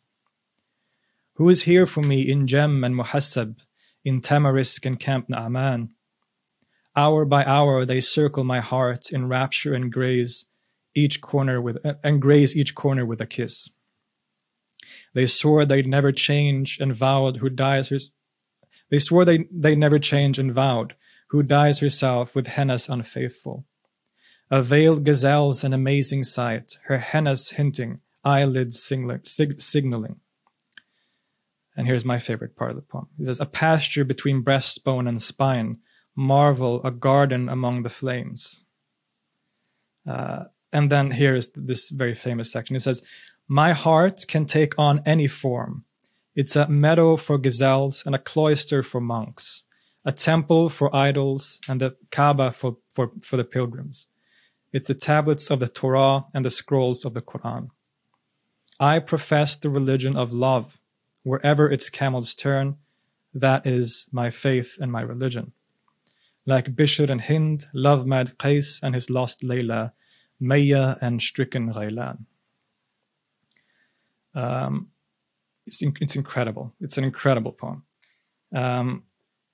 Who is here for me in Jam and Muhassab, in Tamarisk and Camp Na'aman? Hour by hour they circle my heart in rapture and graze each corner with and graze each corner with a kiss. They swore they'd never change and vowed who dies her they swore they, they never change and vowed, who dyes herself with hennas unfaithful. A veiled gazelle's an amazing sight, her hennas hinting, eyelids sig- signaling. And here's my favorite part of the poem. He says, A pasture between breastbone and spine, marvel, a garden among the flames. Uh, and then here is this very famous section. It says, My heart can take on any form. It's a meadow for gazelles and a cloister for monks, a temple for idols and the Kaaba for, for, for the pilgrims. It's the tablets of the Torah and the scrolls of the Quran. I profess the religion of love. Wherever its camels turn, that is my faith and my religion. Like Bishr and Hind, love mad Qais and his lost Layla, Maya and stricken Ghailan. Um, it's, in, it's incredible. It's an incredible poem. Um,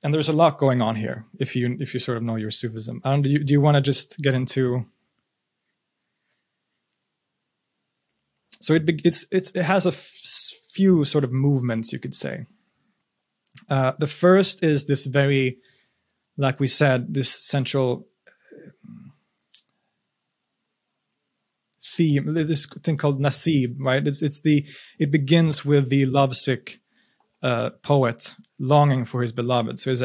and there's a lot going on here if you if you sort of know your Sufism. Um, do you, do you want to just get into so it it's, it's it has a f- few sort of movements you could say uh, the first is this very like we said this central theme this thing called nasib right it's it's the it begins with the lovesick uh, poet longing for his beloved so it's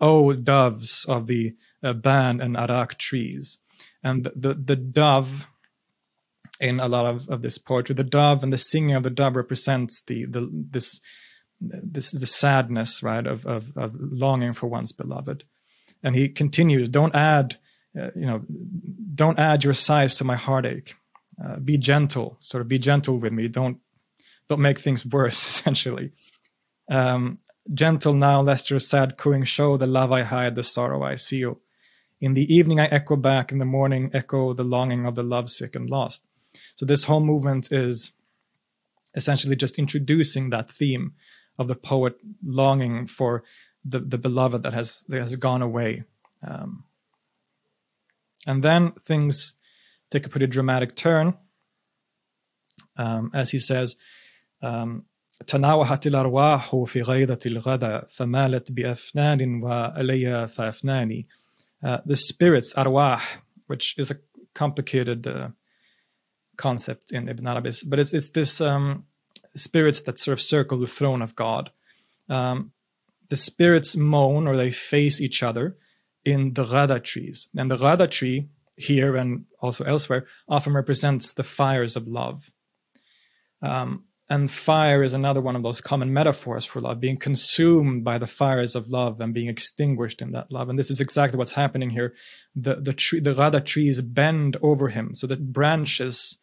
oh doves of the uh, ban and arak trees and the, the, the dove in a lot of, of this poetry. The dove and the singing of the dove represents the the this this the sadness, right, of of, of longing for one's beloved. And he continues, "Don't add, uh, you know, don't add your sighs to my heartache. Uh, be gentle, sort of be gentle with me. Don't don't make things worse. Essentially, um, gentle now, lest your sad cooing show the love I hide, the sorrow I seal." In the evening, I echo back. In the morning, echo the longing of the lovesick and lost. So this whole movement is essentially just introducing that theme of the poet longing for the, the beloved that has that has gone away. Um, and then things take a pretty dramatic turn, um, as he says, um, تناوحت الأرواح في غيضة الغدا فمالت بأفنان وألي فأفناني. Uh, the spirits, arwah, which is a complicated uh, concept in Ibn Arabi's, but it's it's this um, spirits that sort of circle the throne of God. Um, the spirits moan or they face each other in the Ghada trees, and the Ghada tree here and also elsewhere often represents the fires of love. Um, and fire is another one of those common metaphors for love, being consumed by the fires of love and being extinguished in that love. And this is exactly what's happening here. The the tree, the Ghada trees bend over him, so that branches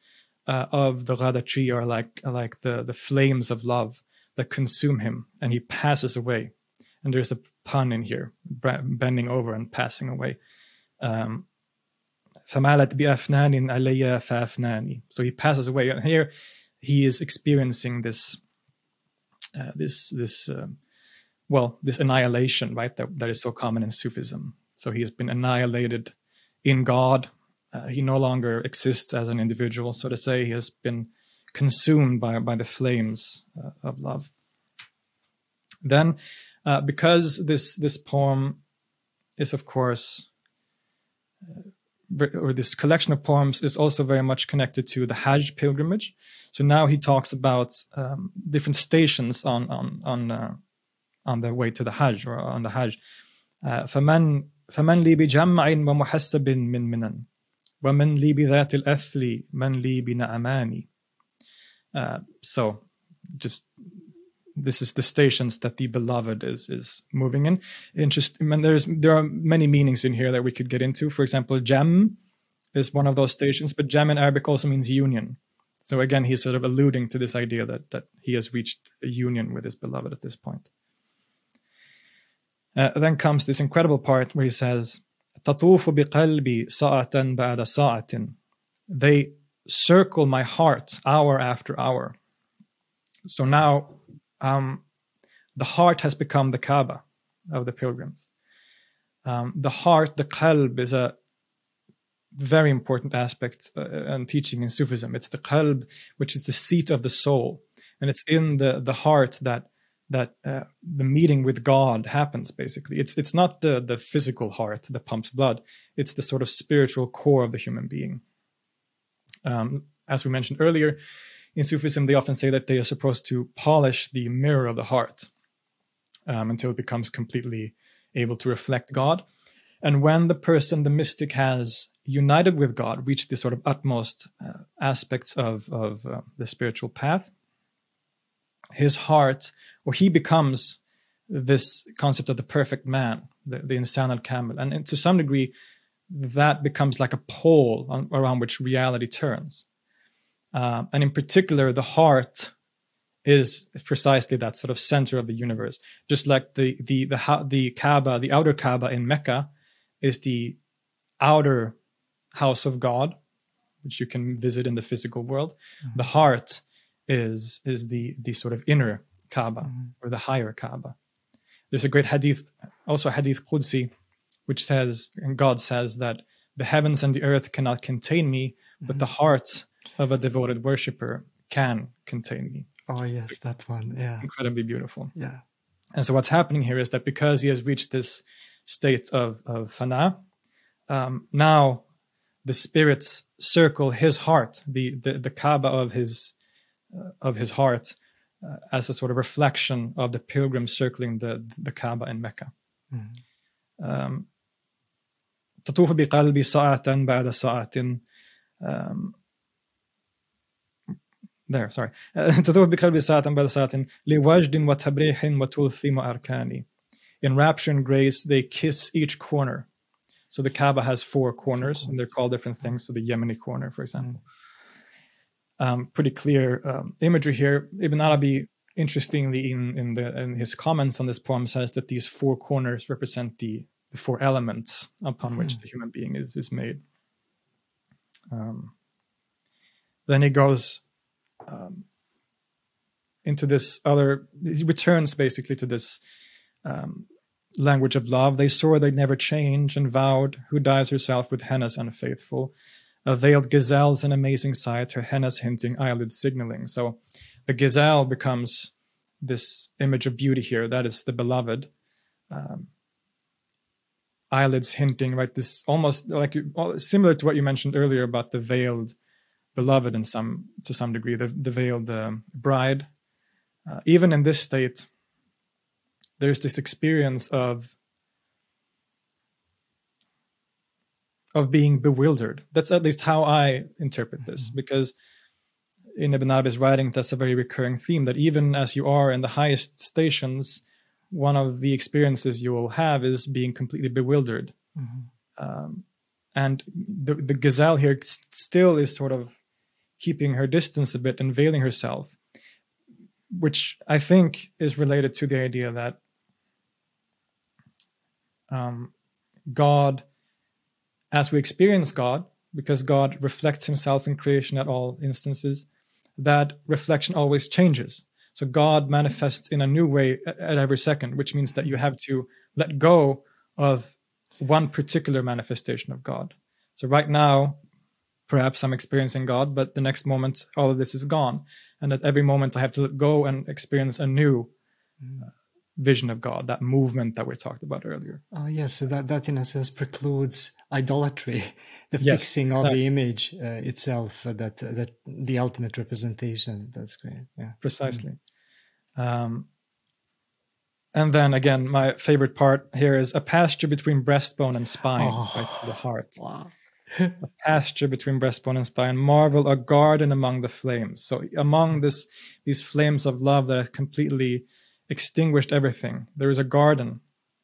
uh, of the Ghada tree are like like the the flames of love that consume him, and he passes away. And there's a pun in here, bending over and passing away. Um, so he passes away, and here he is experiencing this, uh, this, this, uh, well, this annihilation, right? That that is so common in Sufism. So he has been annihilated in God, uh, he no longer exists as an individual, so to say. He has been consumed by, by the flames uh, of love. Then, uh, because this this poem is, of course, uh, or this collection of poems is also very much connected to the Hajj pilgrimage. So now he talks about um, different stations on on on uh, on the way to the Hajj or on the Hajj. فمن فمن لي بجمع ومحسب من منن ومن لي بذات الأثل من لي بنعماني uh, so just this is the stations that the beloved is is moving in. Interesting. And there's there are many meanings in here that we could get into. For example, Jam is one of those stations, but Jam in Arabic also means union. So again, he's sort of alluding to this idea that that he has reached a union with his beloved at this point. Uh, then comes this incredible part where he says, "Tatufu. They circle my heart hour after hour. So now um, the heart has become the Kaaba of the pilgrims um, the heart the qalb is a very important aspect uh, and teaching in Sufism it's the qalb which is the seat of the soul and it's in the the heart that that uh, the meeting with God happens. Basically, it's it's not the the physical heart that pumps blood; it's the sort of spiritual core of the human being. Um, as we mentioned earlier, in Sufism, they often say that they are supposed to polish the mirror of the heart. um, until it becomes completely able to reflect God. And when the person, the mystic, has united with God, reached the sort of utmost uh, aspects of, of uh, the spiritual path, his heart, or he becomes this concept of the perfect man, the, the insan al kamil. And to some degree, that becomes like a pole on, around which reality turns. Uh, and in particular, the heart is precisely that sort of center of the universe. Just like the the the the Kaaba, the outer Kaaba in Mecca, is the outer house of God, which you can visit in the physical world. Mm-hmm. The heart is is the the sort of inner Kaaba mm-hmm. or the higher Kaaba. There's a great hadith, also hadith Qudsi, which says, and God says that the heavens and the earth cannot contain me, mm-hmm. but the mm-hmm. heart of a devoted worshipper can contain me. Oh yes, that one. Yeah. Incredibly beautiful. Yeah. And so what's happening here is that because he has reached this state of, of fana, um, now the spirits circle his heart, the, the, the Kaaba of his, uh, of his heart, uh, as a sort of reflection of the pilgrims circling the, the Kaaba in Mecca. Mm-hmm. Um, تطوف بقلبي ساعة بعد ساعة um, there sorry تذوب بقلبي ساعة بعد ساعة لوجد وتبريح وتلثم أركاني in rapture and grace they kiss each corner so the Kaaba has four corners and they're called different things so the Yemeni corner for example mm. um, pretty clear um, imagery here Ibn Arabi interestingly in, in the in his comments on this poem says that these four corners represent the, the four elements upon mm. which the human being is is made um, then he goes um, into this other he returns basically to this um, language of love. They swore they'd never change and vowed who dies herself with henna's unfaithful a veiled gazelle's an amazing sight her henna's hinting eyelid signaling. So the gazelle becomes this image of beauty here that is the beloved um, eyelids hinting right? This almost like similar to what you mentioned earlier about the veiled beloved in some to some degree, the, the veiled uh, bride. Uh, even in this state, there's this experience of of being bewildered. That's at least how I interpret this, mm-hmm. because in Ibn Arabi's writing, that's a very recurring theme. That even as you are in the highest stations, one of the experiences you will have is being completely bewildered. Mm-hmm. Um, and the the gazelle here still is sort of keeping her distance a bit and veiling herself, which I think is related to the idea that um, God, as we experience God, because God reflects himself in creation at all instances, that reflection always changes. So God manifests in a new way at every second, which means that you have to let go of one particular manifestation of God. So right now, perhaps I'm experiencing God, but the next moment, all of this is gone. And at every moment, I have to go and experience a new uh, vision of God, that movement that we talked about earlier. Oh, yes. So that, that in a sense precludes idolatry, the yes, fixing of the image uh, itself, uh, that, uh, that the ultimate representation. That's great. Yeah. Precisely. Mm-hmm. Um, and then again, my favorite part here is a pasture between breastbone and spine, oh, right to the heart. Wow a pasture between breastbone and spine. Marvel, a garden among the flames. So among this, these flames of love that have completely extinguished everything, there is a garden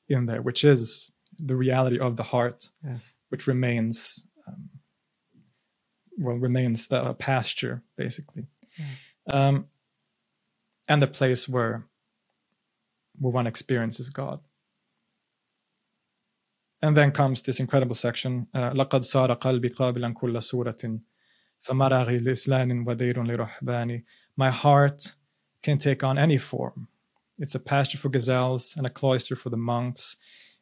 in there, which is the reality of the heart, yes. which remains, um, well, remains a pasture basically, yes. um, and the place where where one experiences God. And then comes this incredible section لقد صار قلبي قابلا كل صورة فمرغي لإسلام ودير لرهبان My heart can take on any form. It's a pasture for gazelles and a cloister for the monks.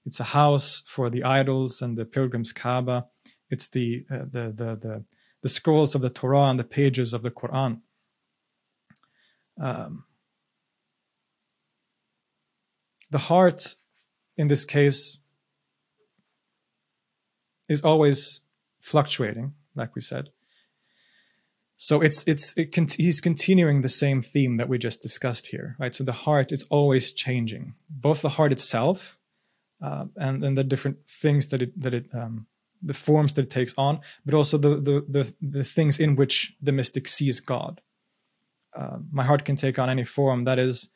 It's a house for the idols and the pilgrims' Kaaba. It's the, uh, the, the, the, the scrolls of the Torah and the pages of the Quran. Um, the heart, in this case, is always fluctuating, like we said. so it's it's it con- he's continuing the same theme that we just discussed here, right? So the heart is always changing, both the heart itself uh, and and the different things that it that it um, the forms that it takes on, but also the the the, the things in which the mystic sees God. Uh, my heart can take on any form. That is,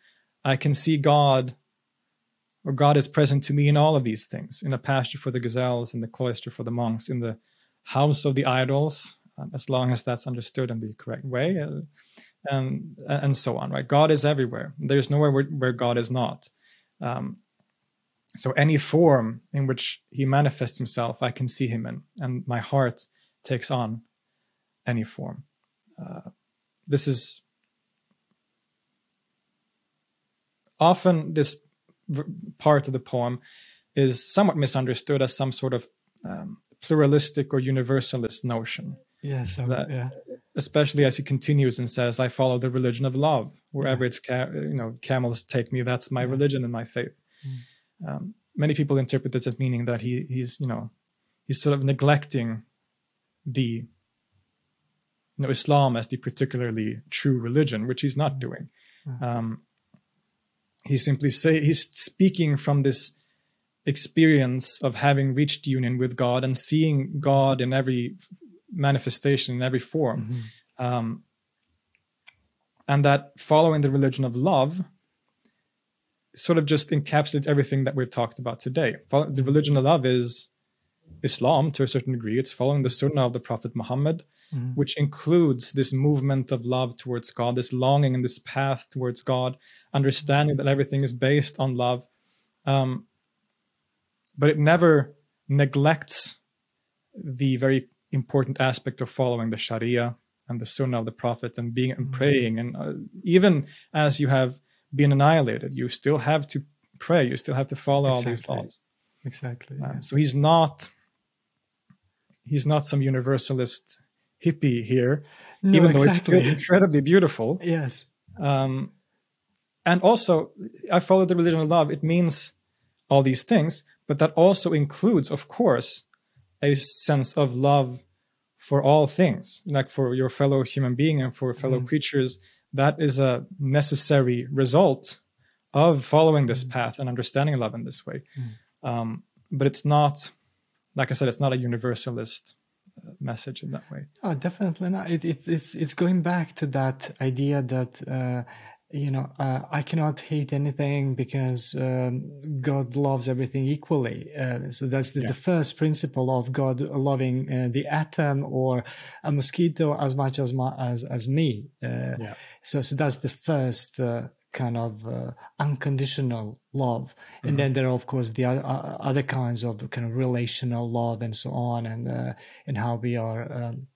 I can see God, or God is present to me in all of these things: in a pasture for the gazelles, in the cloister for the monks, in the house of the idols, um, as long as that's understood in the correct way, uh, and and so on. Right? God is everywhere. There's nowhere where, where God is not. Um, so any form in which he manifests himself i can see him in and my heart takes on any form uh, this is often this part of the poem is somewhat misunderstood as some sort of um, pluralistic or universalist notion yeah so that, yeah especially as he continues and says i follow the religion of love wherever yeah. it's ca- you know camels take me that's my yeah. religion and my faith mm um, many people interpret this as meaning that he he's you know he's sort of neglecting the you know Islam as the particularly true religion, which he's not doing. Mm-hmm. Um, he's simply say he's speaking from this experience of having reached union with God and seeing God in every manifestation in every form, mm-hmm. um, and that following the religion of love sort of just encapsulates everything that we've talked about today. The religion of love is Islam to a certain degree. It's following the Sunnah of the Prophet Muhammad, mm. which includes this movement of love towards God, this longing and this path towards God, understanding that everything is based on love. Um, but it never neglects the very important aspect of following the Sharia and the Sunnah of the Prophet and being and mm. praying. And uh, even as you have been annihilated. You still have to pray. You still have to follow exactly. all these laws. Exactly. Um, yeah. So he's not he's not some universalist hippie here, no, even though exactly. it's incredibly beautiful. Yes. Um, and also, I follow the religion of love. It means all these things, but that also includes, of course, a sense of love for all things, like for your fellow human being and for fellow mm. creatures that is a necessary result of following this mm. path and understanding love in this way. Mm. Um, but it's not, like I said, it's not a universalist uh, message in that way. Oh, definitely not. It, it, it's it's going back to that idea that. Uh, you know, uh, I cannot hate anything because um, God loves everything equally. Uh, so that's the, yeah. the, first principle of God loving uh, the atom or a mosquito as much as my, as as me. Uh, yeah. So, so that's the first uh, kind of uh, unconditional love, mm-hmm. and then there are of course the other other kinds of kind of relational love and so on, and and how we are. Um,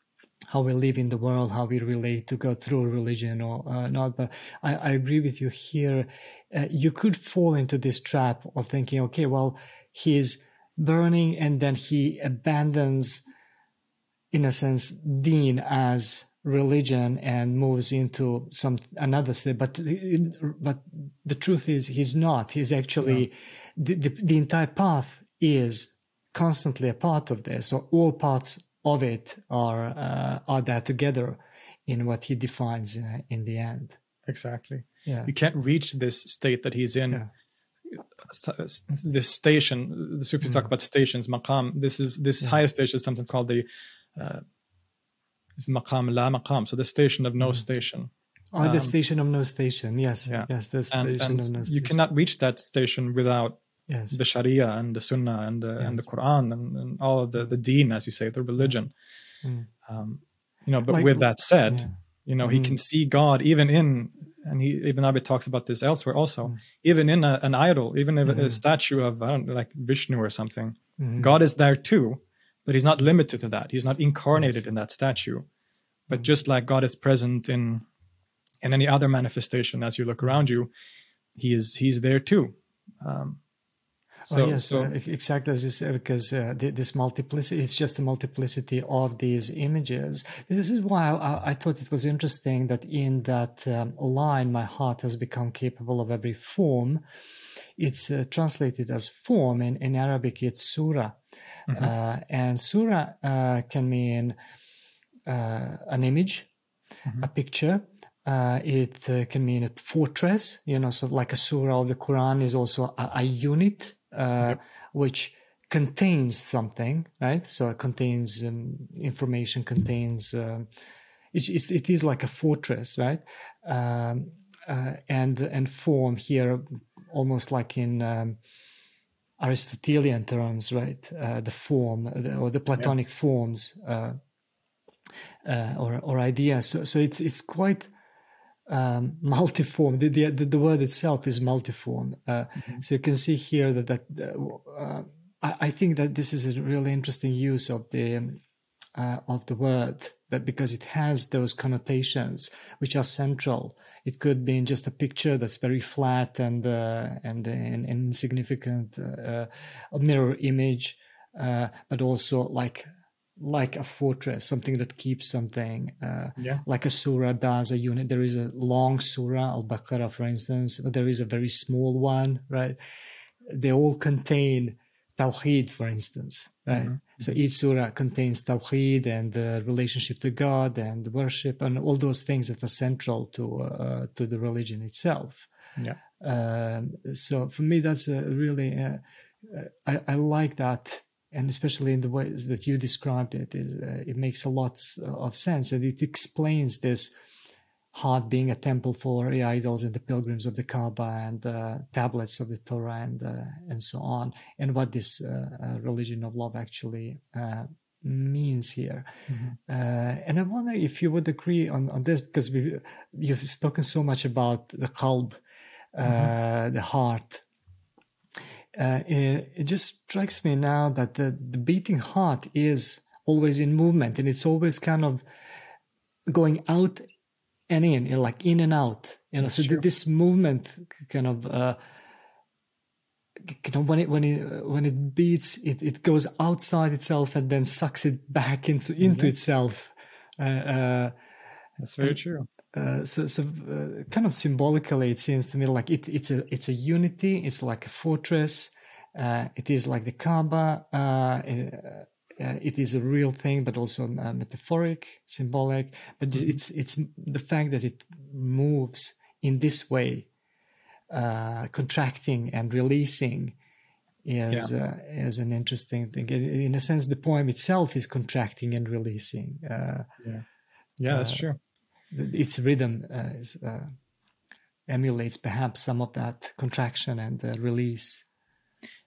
how we live in the world, how we relate to God through religion or uh, not. But I, I, agree with you here. Uh, you could fall into this trap of thinking, okay, well, he's burning and then he abandons, in a sense, deen as religion and moves into some another state. But but the truth is, he's not. He's actually the, the, the entire path is constantly a part of this. So all parts of it are uh, are there together in what he defines in, uh, in the end. Exactly. Yeah. You can't reach this state that he's in. Yeah. This station, the Sufis mm. talk about stations, maqam. This is this yeah. highest station is something called the uh, is maqam la maqam. So the station of no mm. station. Oh, um, the station of no station. Yes. Yeah. Yes. The station and, and of no station. You cannot reach that station without yes. the Sharia and the Sunnah and the, yes. and the Quran and, and, all of the the Deen, as you say, the religion. Mm. Um, you know, but like, with that said, yeah. you know, mm. he can see God even in, and he Ibn Arabi talks about this elsewhere also, mm. even in a, an idol, even if a mm-hmm. statue of I don't know, like Vishnu or something, mm-hmm. God is there too, but he's not limited to that. He's not incarnated yes. in that statue, but mm. just like God is present in in any other manifestation as you look around you, he is he's there too. Um, Oh, so, oh, yes, so, uh, exactly as you said, because uh, this multiplicity, it's just a multiplicity of these images. This is why I, I thought it was interesting that in that um, line, my heart has become capable of every form. It's uh, translated as form. In, in Arabic, it's surah. Mm-hmm. Uh, and surah uh, can mean uh, an image, a picture. Uh, it uh, can mean a fortress, you know, so like a surah of the Quran is also a, a unit uh, which contains something, right? So it contains um, information, contains um, it's, it's, it is like a fortress, right? Um, uh, and and form here, almost like in um, Aristotelian terms, right? Uh, the form the, or the Platonic yeah. forms uh, uh, or or ideas. So, so it's it's quite um, multiform. The, the, the word itself is multiform. Uh, mm-hmm. So you can see here that that uh, I, I, think that this is a really interesting use of the um, uh, of the word that because it has those connotations which are central. It could be in just a picture that's very flat and uh, and, and, insignificant, uh, a mirror image, uh, but also like like a fortress, something that keeps something, uh, yeah. like a surah does a unit. There is a long surah, Al Baqarah, for instance, but there is a very small one, right? They all contain Tawheed, for instance, right? Mm-hmm. So each surah contains Tawheed and the relationship to God and worship and all those things that are central to uh, to the religion itself. Yeah. Um, so for me, that's a really uh, uh, I, I, like that, and especially in the ways that you described it, it, uh, it makes a lot of sense, and it explains this heart being a temple for the idols and the pilgrims of the Kaaba and uh, tablets of the Torah and uh, and so on, and what this uh, uh religion of love actually uh, means here. Mm-hmm. Uh, and I wonder if you would agree on, on this because we you've spoken so much about the qalb, mm-hmm. the heart. It, it, just strikes me now that the, the beating heart is always in movement and it's always kind of going out and in, like in and out. You know, That's so true. this movement kind of. Uh, you know when it when it when it beats it it goes outside itself and then sucks it back into into itself uh, uh, that's very true uh, so, so uh, kind of symbolically it seems to me like it it's a it's a unity it's like a fortress uh, it is like the kaaba uh, it is a real thing, but also uh, metaphoric, symbolic. But mm-hmm. it's it's the fact that it moves in this way, uh, contracting and releasing, is yeah. Uh, is an interesting thing. In a sense, the poem itself is contracting and releasing. Uh, yeah, yeah, that's uh, true. Its rhythm is, emulates perhaps some of that contraction and release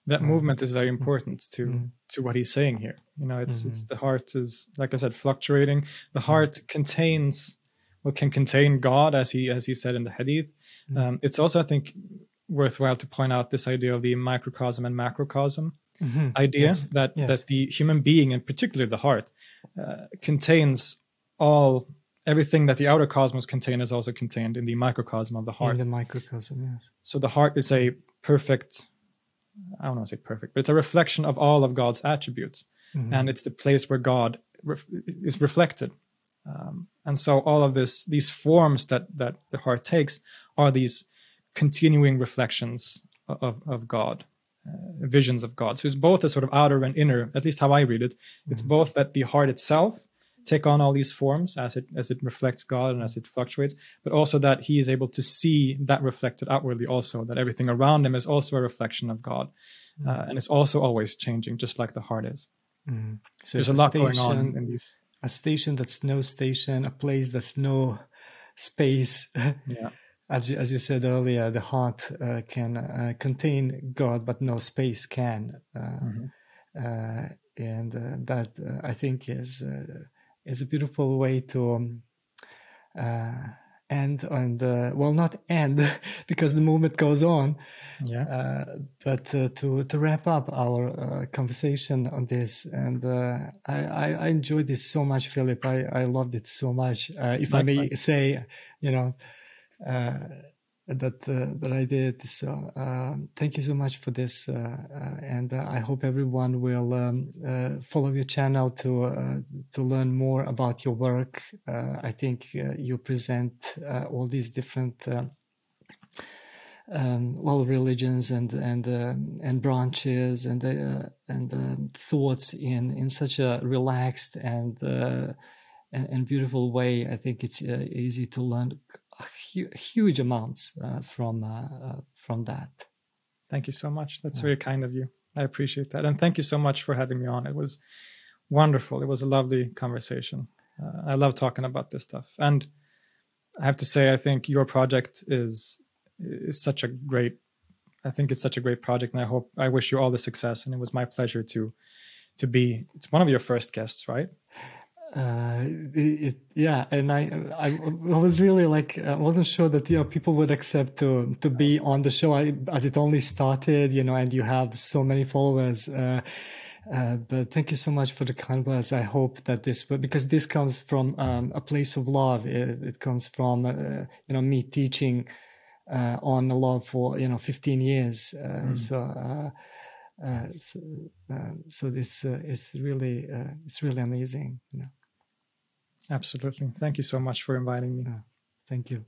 that mm movement is very important to mm to what he's saying here you know it's mm-hmm. it's the heart is like i said fluctuating the mm-hmm. heart contains well can contain god as he as he said in the hadith mm-hmm. um, it's also i think worthwhile to point out this idea of the microcosm and macrocosm mm-hmm. idea yes. that yes. that the human being in particular the heart uh, contains all everything that the outer cosmos contains is also contained in the microcosm of the heart in the microcosm yes so the heart is a perfect I don't want to say perfect, but it's a reflection of all of God's attributes, mm-hmm. and it's the place where God re- is reflected. Um, and so all of this, these forms that that the heart takes, are these continuing reflections of of God, uh, visions of God. So it's both a sort of outer and inner. At least how I read it, it's mm-hmm. both that the heart itself take on all these forms as it as it reflects God and as it fluctuates, but also that he is able to see that reflected outwardly also, that everything around him is also a reflection of God. Mm. Uh, and it's also always changing, just like the heart is. Mm. So there's a, lot station, going on in these. A station that's no station, a place that's no space. Yeah. as you, as you said earlier, the heart uh, can uh, contain God, but no space can. Uh, mm-hmm. Uh, and uh, that I think is is a beautiful way to um, uh, end and uh, well not end because the movement goes on yeah. uh, but uh, to to wrap up our uh, conversation on this and uh, I, I, I enjoyed this so much filip. I i loved it so much. If i may say you know that uh, that I did. So uh, thank you so much for this, uh, uh and uh, I hope everyone will um, uh, follow your channel to to learn more about your work. I think you present all these different. Um, well, religions and and and branches and and um, thoughts in in such a relaxed and and, and beautiful way. I think it's uh, easy to learn hu- huge amounts uh, from uh, from that. Thank you so much. That's very kind of you. I appreciate that, and thank you so much for having me on. It was wonderful. It was a lovely conversation. Uh, I love talking about this stuff, and I have to say, I think your project is is such a great. I think it's such a great project, and I hope I wish you all the success. And it was my pleasure to to be. It's one of your first guests, right? Uh it, yeah and i i was really like i wasn't sure that you know people would accept to to be on the show I, as it only started you know and you have so many followers uh, uh but thank you so much for the kind words. I hope that this, because this comes from um, a place of love. It, it comes from, uh, you know, me teaching uh, on the love for you know 15 years. Mm. So uh, uh, so, uh, so it's uh, it's really it's really amazing you know. Absolutely. Thank you so much for inviting me. Thank you